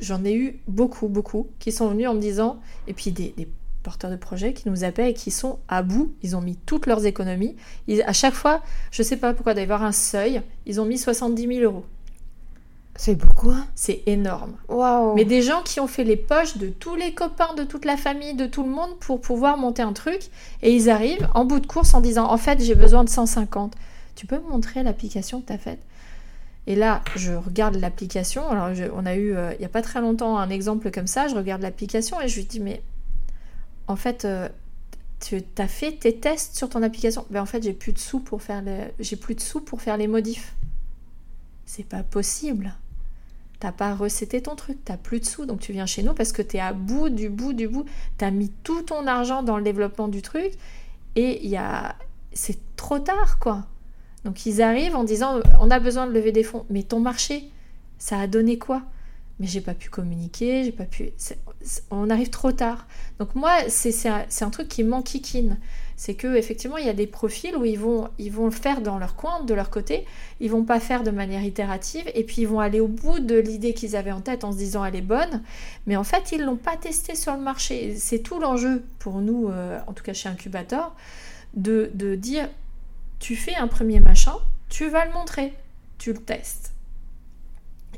J'en ai eu beaucoup, beaucoup, qui sont venus en me disant, et puis des, des porteurs de projets qui nous appellent et qui sont à bout, ils ont mis toutes leurs économies. Ils- à chaque fois, je sais pas pourquoi, d'avoir un seuil, ils ont mis 70 000 euros. c'est beaucoup, hein? C'est énorme. Waouh Mais des gens qui ont fait les poches de tous les copains, de toute la famille, de tout le monde pour pouvoir monter un truc, et ils arrivent en bout de course en disant En fait, j'ai besoin de 150. Tu peux me montrer l'application que tu as faite? Et là, je regarde l'application. Alors, je- on a eu, euh, il n'y a pas très longtemps, un exemple comme ça. Je regarde l'application et je lui dis Mais en fait, euh, tu as fait tes tests sur ton application Ben, en fait, j'ai plus de sous pour faire les, j'ai plus de sous pour faire les modifs. C'est pas possible. T'as pas recetté ton truc, t'as plus de sous, donc tu viens chez nous parce que t'es à bout du bout du bout. T'as mis tout ton argent dans le développement du truc et il y a... c'est trop tard quoi. Donc ils arrivent en disant on a besoin de lever des fonds, mais ton marché, ça a donné quoi? Mais j'ai pas pu communiquer, j'ai pas pu. On arrive trop tard. Donc moi c'est un, truc qui m'enquiquine. C'est que effectivement il y a des profils où ils vont ils vont le faire dans leur coin, de leur côté, ils vont pas faire de manière itérative et puis ils vont aller au bout de l'idée qu'ils avaient en tête en se disant elle est bonne, mais en fait ils l'ont pas testée sur le marché. C'est tout l'enjeu pour nous, euh, en tout cas chez Incubator, de dire tu fais un premier machin, tu vas le montrer, tu le testes.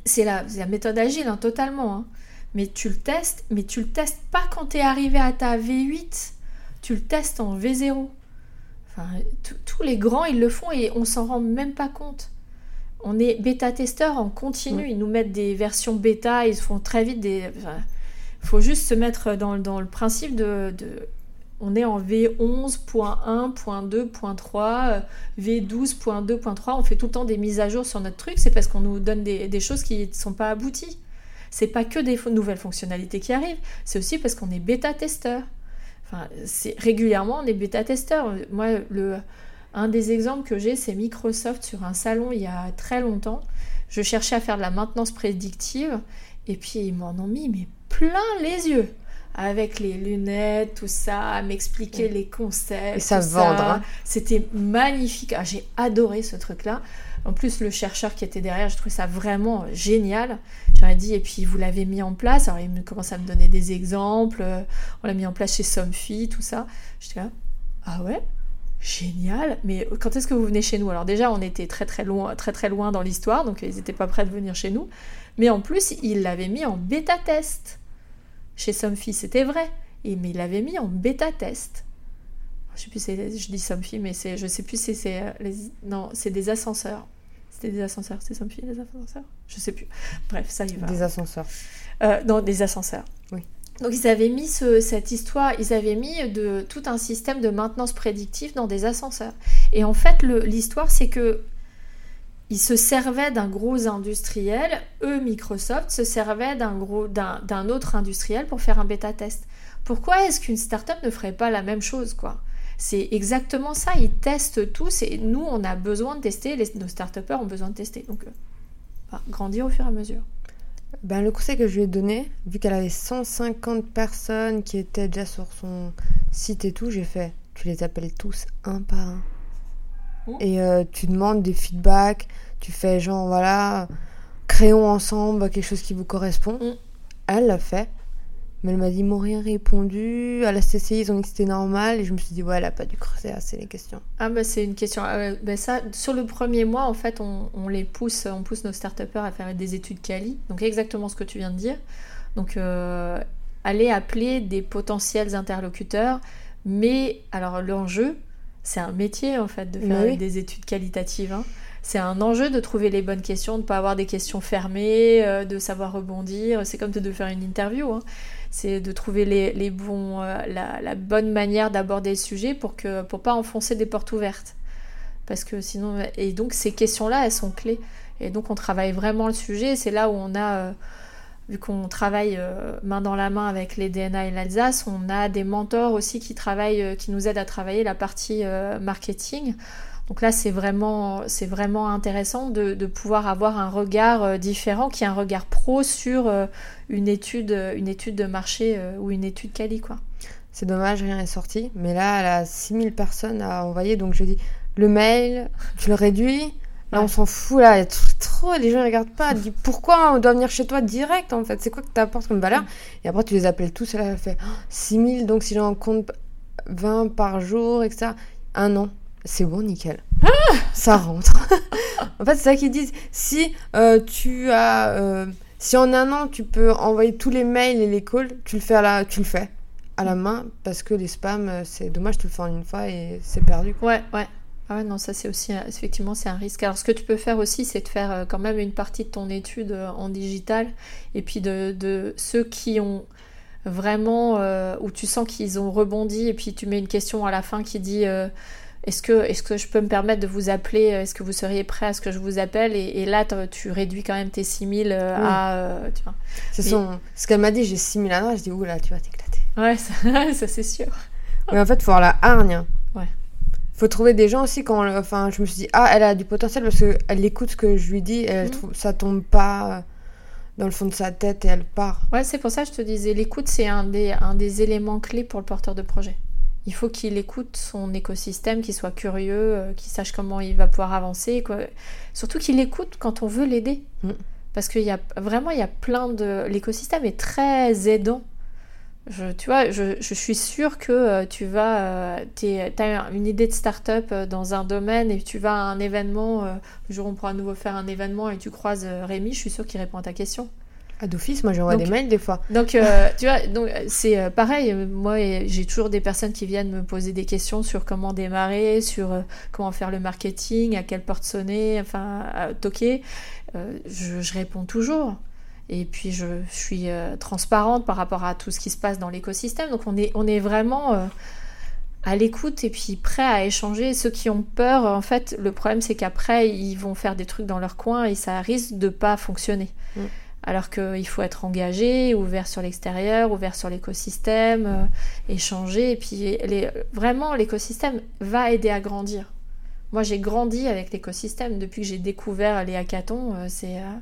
C'est la, méthode agile, hein, totalement. hein. Mais tu le testes, mais tu le testes pas quand tu es arrivé à ta V8, tu le testes en V0. Enfin, tous- les grands, ils le font et on s'en rend même pas compte. On est bêta-testeur en continu. Ils nous mettent des versions bêta, ils font très vite des. enfin, faut juste se mettre dans, dans le principe de, de- On est en V11.1.2.3, euh, V12.2.3. On fait tout le temps des mises à jour sur notre truc. C'est parce qu'on nous donne des, choses qui ne sont pas abouties. C'est pas que des nouvelles fonctionnalités qui arrivent. C'est aussi parce qu'on est bêta-testeur. Enfin, c'est régulièrement on est bêta-testeur. Moi, le, un des exemples que j'ai, c'est Microsoft sur un salon il y a très longtemps. Je cherchais à faire de la maintenance prédictive et puis ils m'en ont mis mais plein les yeux avec les lunettes, tout ça, à m'expliquer les concepts. Et ça vendre, hein. C'était magnifique. Ah, j'ai adoré ce truc-là. En plus, le chercheur qui était derrière, je trouvais ça vraiment génial. J'aurais dit, et puis vous l'avez mis en place. Alors, il me commence à me donner des exemples. On l'a mis en place chez Somfy, tout ça. J'étais là, ah ouais Génial, mais quand est-ce que vous venez chez nous? Alors déjà, on était très très loin, très très loin dans l'histoire, donc ils n'étaient pas prêts de venir chez nous. Mais en plus, il l'avait mis en bêta test chez Somfy, c'était vrai. Et mais il l'avait mis en bêta test. Je sais plus, je dis Somfy, mais c'est, je sais plus si c'est euh, les, non, c'est des ascenseurs. C'était des ascenseurs, c'est Somfy les ascenseurs? Je sais plus. Bref, ça y va. Des ascenseurs. Euh, non, des ascenseurs. Oui. Donc ils avaient mis cette histoire, ils avaient mis de, tout un système de maintenance prédictive dans des ascenseurs. Et en fait, l'histoire, c'est que ils se servaient d'un gros industriel, eux, Microsoft, se servaient d'un gros d'un autre industriel pour faire un bêta test. Pourquoi est-ce qu'une startup ne ferait pas la même chose, quoi? C'est exactement ça, ils testent tous et nous, on a besoin de tester, nos start ont besoin de tester. Donc, euh, grandir au fur et à mesure. Ben, le conseil que je lui ai donné, vu qu'elle avait 150 personnes qui étaient déjà sur son site et tout, j'ai fait, tu les appelles tous un par un. Et euh, tu demandes des feedbacks, tu fais genre, voilà, créons ensemble quelque chose qui vous correspond. Mm. Elle l'a fait. Mais elle m'a dit, ils m'ont rien répondu. À la CCI, ils ont dit que c'était normal. Et je me suis dit, ouais, elle a pas dû creuser assez les questions. Ah, bah, c'est une question. Euh, bah, ça, sur le premier mois, en fait, on, les pousse, on pousse nos start à faire des études quali. Donc, exactement ce que tu viens de dire. Donc, euh, aller appeler des potentiels interlocuteurs. Mais, alors, l'enjeu, c'est un métier, en fait, de faire des études qualitatives. Hein. C'est un enjeu de trouver les bonnes questions, de ne pas avoir des questions fermées, euh, de savoir rebondir. C'est comme de faire une interview. Hein c'est de trouver les, bons, euh, la, bonne manière d'aborder le sujet pour que pour pas enfoncer des portes ouvertes. Parce que sinon, et donc ces questions-là, elles sont clés. Et donc on travaille vraiment le sujet. C'est là où on a, euh, vu qu'on travaille euh, main dans la main avec les DNA et l'Alsace, on a des mentors aussi qui travaillent, qui nous aident à travailler la partie marketing donc là, c'est vraiment, c'est vraiment intéressant de, pouvoir avoir un regard euh, différent, qui est un regard pro sur euh, une étude, une étude de marché euh, ou une étude quali, quoi. C'est dommage, rien n'est sorti. Mais là, elle a 6000 personnes à envoyer. Donc je dis, le mail, je le réduis. Là, on s'en fout, là, il y a trop, les gens ne regardent pas. Dis, pourquoi on doit venir chez toi direct, en fait? C'est quoi que tu apportes comme valeur? Et après, tu les appelles tous, et là, elle fait 6000, donc si j'en compte 20 par jour, etc. Un an c'est bon, nickel. ça rentre. en fait, c'est ça qu'ils disent. Si euh, tu as. Euh, si en un an, tu peux envoyer tous les mails et les calls, tu le fais à la, tu le fais à la main parce que les spams, euh, c'est dommage, tu le fais en une fois et c'est perdu. Ouais, ouais. Ah ouais, non, ça c'est aussi, effectivement, c'est un risque. Alors, ce que tu peux faire aussi, c'est de faire quand même une partie de ton étude en digital et puis de, de ceux qui ont vraiment, où tu sens qu'ils ont rebondi et puis tu mets une question à la fin qui dit est-ce que, est que je peux me permettre de vous appeler Est-ce que vous seriez prêt à ce que je vous appelle? Et, là, tu réduis quand même tes 6000 euh, à. Euh, c'est ce qu'elle m'a dit, j'ai 6000 à Je dis, oula, tu vas t'éclater. Ouais, ça, c'est sûr. Mais en fait, il faut avoir la hargne. Faut trouver des gens aussi quand. Enfin, je me suis dit, ah, elle a du potentiel parce qu'elle écoute ce que je lui dis et elle mm. ça tombe pas dans le fond de sa tête et elle part. Ouais, c'est pour ça que je te disais, l'écoute, c'est un des, un des éléments clés pour le porteur de projet. Il faut qu'il écoute son écosystème, qu'il soit curieux, euh, qu'il sache comment il va pouvoir avancer. Quoi. Surtout qu'il écoute quand on veut l'aider. Mm. Parce qu'il y a vraiment, il y a plein de... L'écosystème est très aidant. Je, tu vois, je, je suis sûre que euh, tu vas... Euh, tu as une idée de start-up dans un domaine et tu vas à un événement, le jour où on pourra à nouveau faire un événement et tu croises Rémi, je suis sûre qu'il répond à ta question. À d'office, moi j'envoie des mails des fois. Donc, euh, tu vois, donc c'est euh, pareil. Moi, j'ai toujours des personnes qui viennent me poser des questions sur comment démarrer, sur euh, comment faire le marketing, à quelle porte sonner, enfin, toquer. Je, je, réponds toujours. Et puis, je, je suis transparente par rapport à tout ce qui se passe dans l'écosystème. Donc, on est, on est vraiment à l'écoute et puis prêt à échanger. Ceux qui ont peur, en fait, le problème c'est qu'après, ils vont faire des trucs dans leur coin et ça risque de pas fonctionner. Mm alors qu'il faut être engagé, ouvert sur l'extérieur, ouvert sur l'écosystème, euh, échanger. Et puis vraiment, l'écosystème va aider à grandir. Moi, j'ai grandi avec l'écosystème depuis que j'ai découvert les hackathons. Euh, c'est, euh,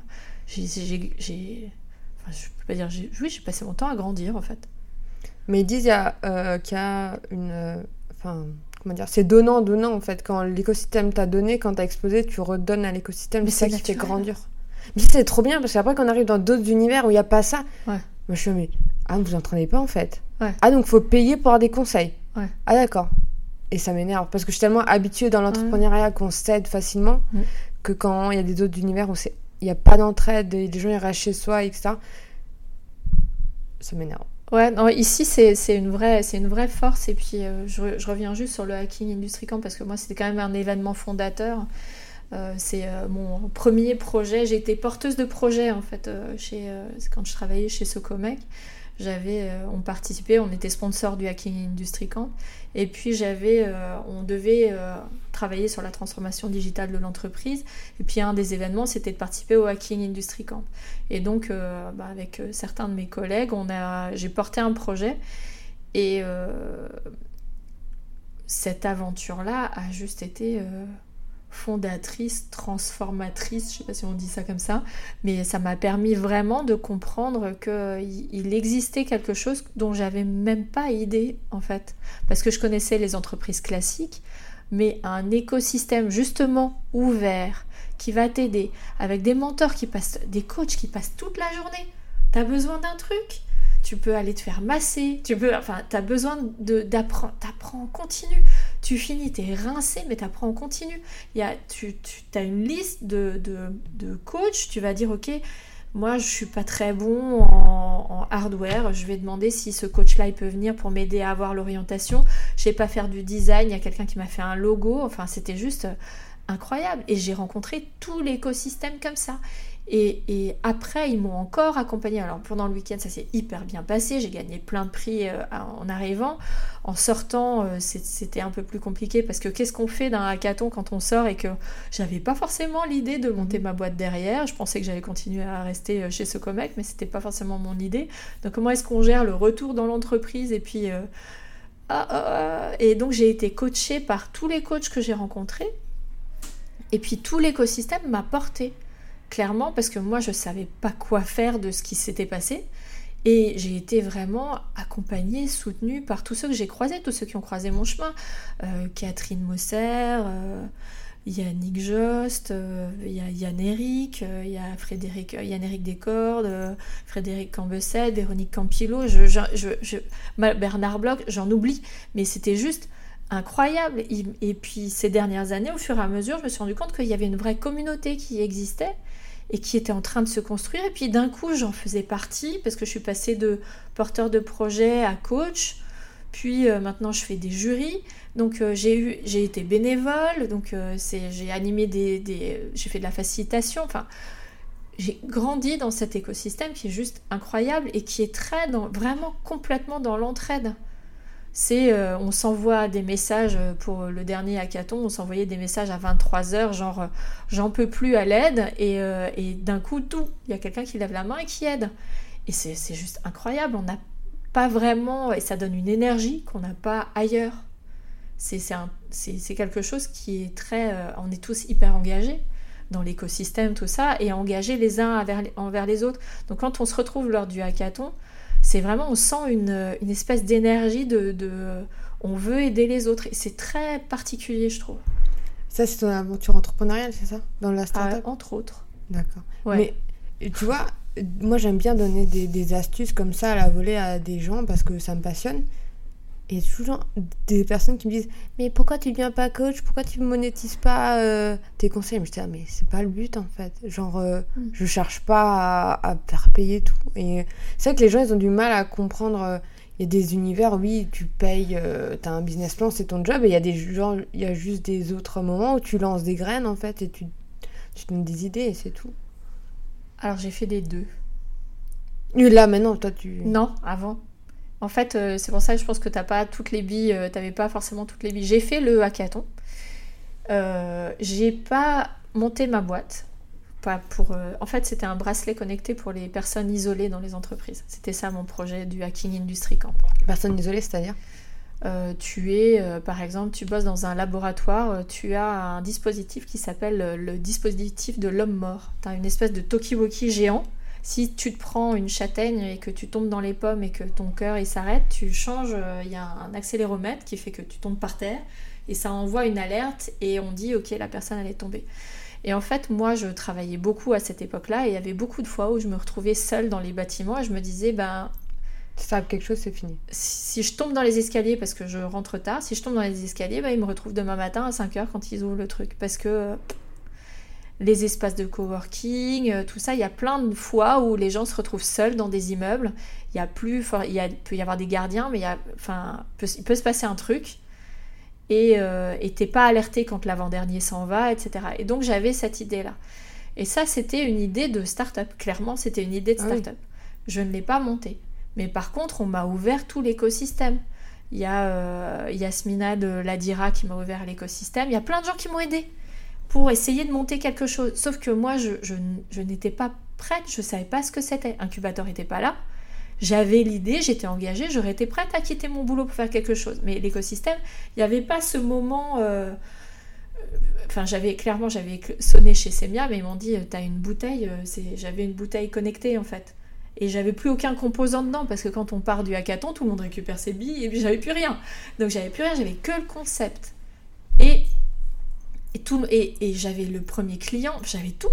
j'ai, je peux pas dire, oui, j'ai passé mon temps à grandir en fait. Mais ils disent qu'il y a une, enfin, comment dire, c'est donnant, donnant en fait. Quand l'écosystème t'a donné, quand t'as explosé, tu redonnes à l'écosystème. C'est ça qui fait grandir. Mais c'est trop bien parce qu'après, quand on arrive dans d'autres univers où il n'y a pas ça, Ouais. moi je suis mais ah, vous entraînez pas en fait. Ouais. Ah, donc faut payer pour avoir des conseils. Ouais. Ah, d'accord. Et ça m'énerve parce que je suis tellement habituée dans l'entrepreneuriat qu'on s'aide facilement que quand il y a des autres univers où c'est- il n'y a pas d'entraide, les gens ils restent chez soi, etc. Ça m'énerve. Ouais, non, ici c'est une vraie une vraie force et puis euh, je, re- je reviens juste sur le Hacking Industry Camp parce que moi c'était quand même un événement fondateur. Euh, c'est euh, mon premier projet. J'ai été porteuse de projet en fait chez quand je travaillais chez Socomec. Euh, on participait, on était sponsor du Hacking Industry Camp et puis j'avais euh, on devait euh, travailler sur la transformation digitale de l'entreprise et puis un des événements c'était de participer au Hacking Industry Camp. Et donc, bah, avec certains de mes collègues, j'ai porté un projet. Et cette aventure-là a juste été fondatrice, transformatrice, je sais pas si on dit ça comme ça, mais ça m'a permis vraiment de comprendre qu'il il existait quelque chose dont j'avais même pas idée, en fait. Parce que je connaissais les entreprises classiques, mais un écosystème justement ouvert, qui va t'aider, avec des mentors qui passent, des coachs qui passent toute la journée. T'as besoin d'un truc, tu peux aller te faire masser, tu peux, enfin, t'as besoin d'apprendre, t'apprends en continu. Tu finis, t'es rincé, mais t'apprends en continu. Tu, tu as une liste de, de, de coachs, tu vas dire, ok, moi je suis pas très bon en, hardware, je vais demander si ce coach-là peut venir pour m'aider à avoir l'orientation. Je sais pas faire du design, il y a quelqu'un qui m'a fait un logo, enfin c'était juste incroyable. Et j'ai rencontré tout l'écosystème comme ça. Et, et après, ils m'ont encore accompagné. Alors pendant le week-end, ça s'est hyper bien passé. J'ai gagné plein de prix euh, en arrivant. En sortant, euh, c'était un peu plus compliqué parce que qu'est-ce qu'on fait d'un hackathon quand on sort et que j'avais pas forcément l'idée de monter ma boîte derrière. Je pensais que j'allais continuer à rester euh, chez Socomec, mais c'était pas forcément mon idée. Donc comment est-ce qu'on gère le retour dans l'entreprise et puis euh, ah, ah, ah. et donc j'ai été coachée par tous les coachs que j'ai rencontrés. Et puis tout l'écosystème m'a porté, clairement, parce que moi je savais pas quoi faire de ce qui s'était passé. Et j'ai été vraiment accompagnée, soutenue par tous ceux que j'ai croisés, tous ceux qui ont croisé mon chemin. Euh, Catherine Mosser, euh, Yannick Jost, euh, y a Yann Eric, euh, il y a Frédéric, Yann Eric Descordes, Frédéric Cambesset, Véronique Campillo, Bernard Bloch, j'en oublie, mais c'était juste incroyable. Et, et puis ces dernières années, au fur et à mesure, je me suis rendu compte qu'il y avait une vraie communauté qui existait et qui était en train de se construire. Et puis d'un coup, j'en faisais partie parce que je suis passée de porteur de projet à coach. Puis euh, maintenant, je fais des jurys. Donc euh, j'ai été bénévole. Donc euh, j'ai animé des, des- j'ai fait de la facilitation. Enfin, j'ai grandi dans cet écosystème qui est juste incroyable et qui est très dans, vraiment complètement dans l'entraide. C'est, euh, on s'envoie des messages euh, pour le dernier hackathon, on s'envoyait des messages à 23h, genre euh, j'en peux plus à l'aide, et, d'un coup, tout, il y a quelqu'un qui lève la main et qui aide. Et c'est juste incroyable, on n'a pas vraiment, et ça donne une énergie qu'on n'a pas ailleurs. C'est quelque chose qui est très, on est tous hyper engagés dans l'écosystème, tout ça, et engagés les uns envers les, envers les autres. Donc quand on se retrouve lors du hackathon, c'est vraiment, on sent une, une espèce d'énergie de, de- On veut aider les autres. Et c'est très particulier, je trouve. Ça, c'est ton aventure entrepreneuriale, c'est ça? Dans la Ah, startup? entre autres. D'accord. Ouais. Mais tu vois, moi j'aime bien donner des, des astuces comme ça à la volée à des gens parce que ça me passionne. Et il y a toujours des personnes qui me disent Mais pourquoi tu deviens pas coach? Pourquoi tu monétises pas euh, tes conseils? Mais je dis Ah, mais c'est pas le but en fait. Genre, euh, Mm. je cherche pas à, à faire payer tout. Et c'est vrai que les gens ils ont du mal à comprendre. euh, Il y a des univers, oui, tu payes, euh, t'as un business plan, c'est ton job. Et il y a des gens, il y a juste des autres moments où tu lances des graines en fait et tu, tu donnes des idées et c'est tout. Alors j'ai fait des deux. Là, maintenant, toi, tu. Non, avant. En fait, euh, c'est pour ça que je pense que t'as pas toutes les billes, euh, t'avais pas forcément toutes les billes. J'ai fait le hackathon. Euh, j'ai pas monté ma boîte. Pas pour, euh, En fait, c'était un bracelet connecté pour les personnes isolées dans les entreprises. C'était ça mon projet du Hacking Industry Camp. Personne isolée, c'est-à-dire? Tu es, par exemple, tu bosses dans un laboratoire, tu as un dispositif qui s'appelle le dispositif de l'homme mort. Tu as une espèce de talkie-walkie géant Si tu te prends une châtaigne et que tu tombes dans les pommes et que ton cœur il s'arrête, tu changes, euh, il y a un accéléromètre qui fait que tu tombes par terre et ça envoie une alerte et on dit ok la personne elle est tombée. Et en fait moi je travaillais beaucoup à cette époque-là et il y avait beaucoup de fois où je me retrouvais seule dans les bâtiments et je me disais ben ça quelque chose, c'est fini. Si je tombe dans les escaliers parce que je rentre tard, si je tombe dans les escaliers, bah, ils me retrouvent demain matin à 5h quand ils ouvrent le truc. Parce que les espaces de coworking, euh, tout ça, il y a plein de fois où les gens se retrouvent seuls dans des immeubles. Il y a plus, il, peut y avoir des gardiens, mais il, y a, enfin, il peut se passer un truc. Et euh, t'es pas alerté quand l'avant-dernier s'en va, etc. Et donc j'avais cette idée-là. Et ça, c'était une idée de start-up. Clairement, c'était une idée de ah start-up. Je ne l'ai pas montée. Mais par contre, on m'a ouvert tout l'écosystème. Il y a euh, Yasmina de Ladira qui m'a ouvert l'écosystème. Il y a plein de gens qui m'ont aidé pour essayer de monter quelque chose. Sauf que moi, je, n'étais pas prête, je ne savais pas ce que c'était. Incubateur n'était pas là. J'avais l'idée, j'étais engagée, j'aurais été prête à quitter mon boulot pour faire quelque chose. Mais l'écosystème, il n'y avait pas ce moment... Euh, enfin, j'avais clairement, j'avais sonné chez Semia, mais ils m'ont dit, t'as une bouteille, euh, j'avais une bouteille connectée en fait. Et j'avais plus aucun composant dedans parce que quand on part du hackathon, tout le monde récupère ses billes et puis j'avais plus rien. Donc j'avais plus rien, j'avais que le concept. Et, et, tout, et, et j'avais le premier client, j'avais tout.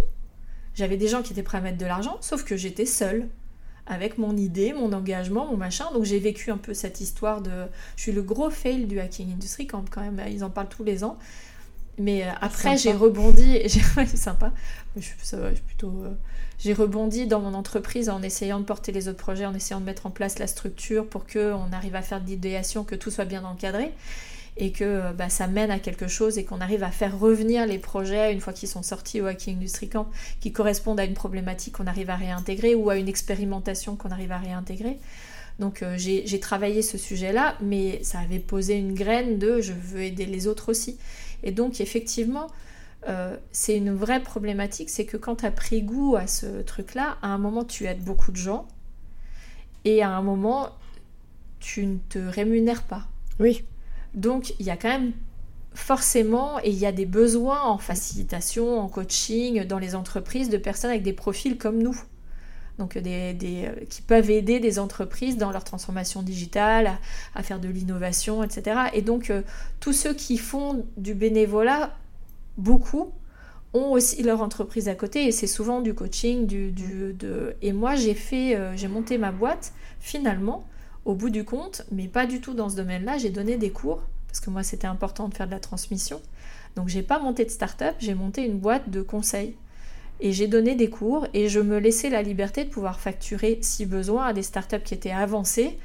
J'avais des gens qui étaient prêts à mettre de l'argent, sauf que j'étais seule avec mon idée, mon engagement, mon machin. Donc j'ai vécu un peu cette histoire de. Je suis le gros fail du hacking industry quand même, ils en parlent tous les ans. Mais euh, après, j'ai rebondi. C'est sympa. Je, ça va, je plutôt. Euh, j'ai rebondi dans mon entreprise en essayant de porter les autres projets, en essayant de mettre en place la structure pour qu'on arrive à faire de l'idéation, que tout soit bien encadré et que bah, ça mène à quelque chose et qu'on arrive à faire revenir les projets une fois qu'ils sont sortis au Hacking Industry Camp qui correspondent à une problématique qu'on arrive à réintégrer ou à une expérimentation qu'on arrive à réintégrer. Donc euh, j'ai travaillé ce sujet-là, mais ça avait posé une graine de je veux aider les autres aussi. Et donc effectivement, euh, c'est une vraie problématique, c'est que quand tu as pris goût à ce truc-là, à un moment tu aides beaucoup de gens et à un moment tu ne te rémunères pas. Oui. Donc il y a quand même forcément, et il y a des besoins en facilitation, en coaching, dans les entreprises de personnes avec des profils comme nous. Donc des, euh, qui peuvent aider des entreprises dans leur transformation digitale, à, faire de l'innovation, etc. Et donc euh, tous ceux qui font du bénévolat beaucoup ont aussi leur entreprise à côté et c'est souvent du coaching du, de... et moi j'ai fait euh, j'ai monté ma boîte finalement au bout du compte mais pas du tout dans ce domaine-là. J'ai donné des cours parce que moi c'était important de faire de la transmission. Donc j'ai pas monté de start-up j'ai monté une boîte de conseils et j'ai donné des cours et je me laissais la liberté de pouvoir facturer si besoin à des startups qui étaient avancées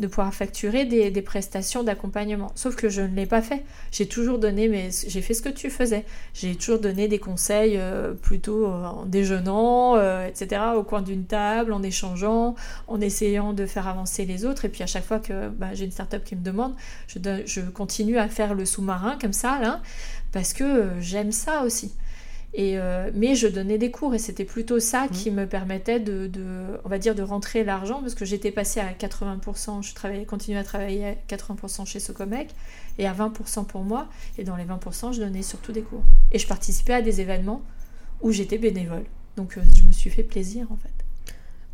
de pouvoir facturer des, prestations d'accompagnement. Sauf que je ne l'ai pas fait. J'ai toujours donné, mais j'ai fait ce que tu faisais. J'ai toujours donné des conseils euh, plutôt euh, en déjeunant, euh, etc., au coin d'une table, en échangeant, en essayant de faire avancer les autres. Et puis à chaque fois que bah, j'ai une startup qui me demande, je, continue à faire le sous-marin comme ça, parce que j'aime ça aussi. Euh, mais je donnais des cours et c'était plutôt ça mmh. qui me permettait de, on va dire, de rentrer l'argent parce que j'étais passée à 80%, je travaillais, continuais à travailler à 80% chez Socomec et à 20% pour moi. Et dans les 20%, je donnais surtout des cours. Et je participais à des événements où j'étais bénévole. Donc euh, je me suis fait plaisir en fait.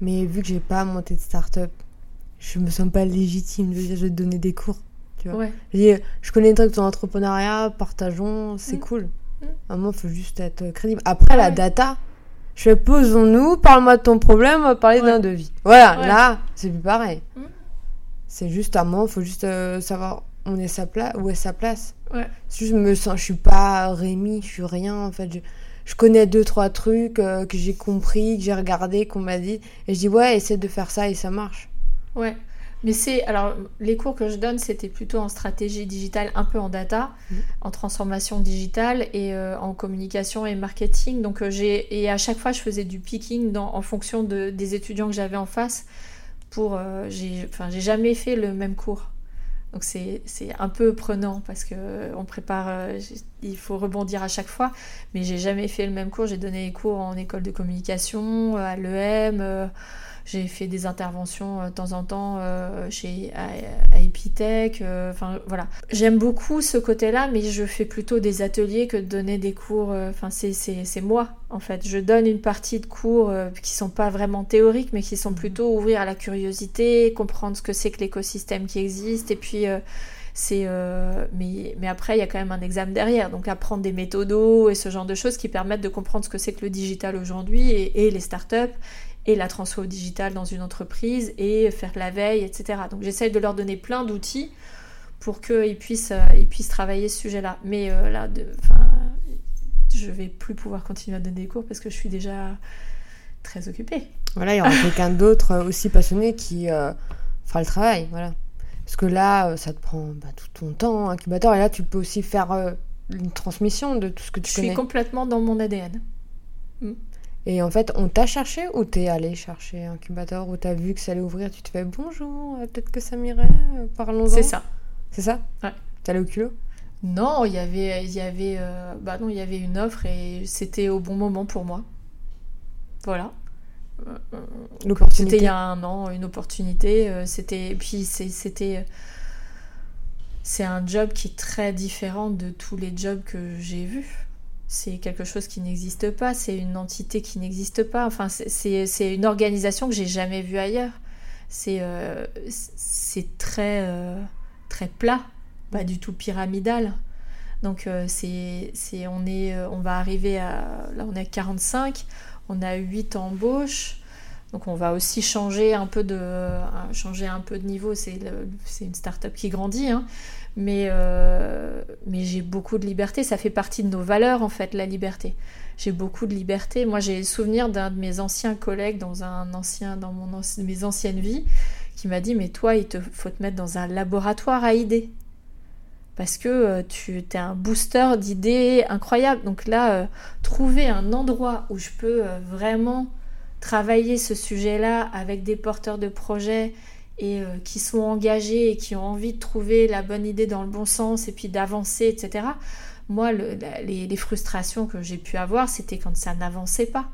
Mais vu que j'ai pas monté de start-up, je me sens pas légitime de dire je vais te donner des cours. Tu vois je, je connais un truc sur l'entrepreneuriat, partageons, c'est mmh. cool. À un moment, il faut juste être crédible. Après, la data, je fais posons-nous, parle-moi de ton problème, on va parler d'un devis. Voilà, là, c'est plus pareil. Hmm. C'est juste à un moment, il faut juste euh, savoir où est sa place. Où est sa place. Je me sens, je suis pas Rémi, je suis rien en fait. Je, connais deux trois trucs euh, que j'ai compris, que j'ai regardé, qu'on m'a dit, et je dis ouais, essaie de faire ça et ça marche. Ouais. Mais c'est alors les cours que je donne, c'était plutôt en stratégie digitale, un peu en data, mm. en transformation digitale et euh, en communication et marketing. Donc euh, j'ai et à chaque fois je faisais du picking dans, en fonction de, des étudiants que j'avais en face. Pour euh, j'ai enfin j'ai jamais fait le même cours. Donc c'est un peu prenant parce que on prépare, il faut rebondir à chaque fois. Mais j'ai jamais fait le même cours. J'ai donné des cours en école de communication, à l'EM J'ai fait des interventions de temps en temps chez à, Epitech. Enfin voilà, j'aime beaucoup ce côté-là, mais je fais plutôt des ateliers que de donner des cours. Enfin c'est moi en fait. Je donne une partie de cours qui sont pas vraiment théoriques, mais qui sont plutôt ouvrir à la curiosité, comprendre ce que c'est que l'écosystème qui existe, et puis c'est euh, mais, mais après, il y a quand même un examen derrière. Donc apprendre des méthodos et ce genre de choses qui permettent de comprendre ce que c'est que le digital aujourd'hui et, les startups et la transfo digital dans une entreprise et faire la veille, etc. Donc j'essaye de leur donner plein d'outils pour qu'ils puissent, euh, ils puissent travailler ce sujet-là. Mais euh, là, de, je vais plus pouvoir continuer à donner des cours parce que je suis déjà très occupée. Voilà, il y aura quelqu'un d'autre aussi passionné qui fera le travail. Voilà. Parce que là, euh, ça te prend bah, tout ton temps, incubateur, et là, tu peux aussi faire euh, une transmission de tout ce que tu je connais. Je suis complètement dans mon ADN. Mm. Et en fait, on t'a cherché ou t'es allé chercher incubateur ou t'as vu que ça allait ouvrir, tu te fais bonjour, euh, peut-être que ça m'irait, parlons-en. C'est ça. C'est ça? Ouais. T'es allé au culot? Non, il y avait, il y avait, bah non, il y avait une offre et c'était au bon moment pour moi. Voilà. C'était il y a un an, une opportunité. Euh, c'était puis c'était c'est un job qui est très différent de tous les jobs que j'ai vus. C'est quelque chose qui n'existe pas, c'est une entité qui n'existe pas. Enfin, c'est une organisation que j'ai jamais vue ailleurs. C'est euh, euh, très plat, pas du tout pyramidal. Donc c'est on est on va arriver à là on est à 45 on a 8 embauches. Donc on va aussi changer un peu de, changer un peu de niveau. C'est une start-up qui grandit. Hein. Mais, euh, mais j'ai beaucoup de liberté. Ça fait partie de nos valeurs, en fait, la liberté. J'ai beaucoup de liberté. Moi, j'ai le souvenir d'un de mes anciens collègues dans, un ancien, dans mon, mes anciennes vies qui m'a dit Mais toi, il te faut te mettre dans un laboratoire à idées. Parce que euh, tu es un booster d'idées incroyables. Donc là, euh, trouver un endroit où je peux vraiment travailler ce sujet-là avec des porteurs de projets et euh, qui sont engagés et qui ont envie de trouver la bonne idée dans le bon sens et puis d'avancer, etc. Moi, les, frustrations que j'ai pu avoir, c'était quand ça n'avançait pas.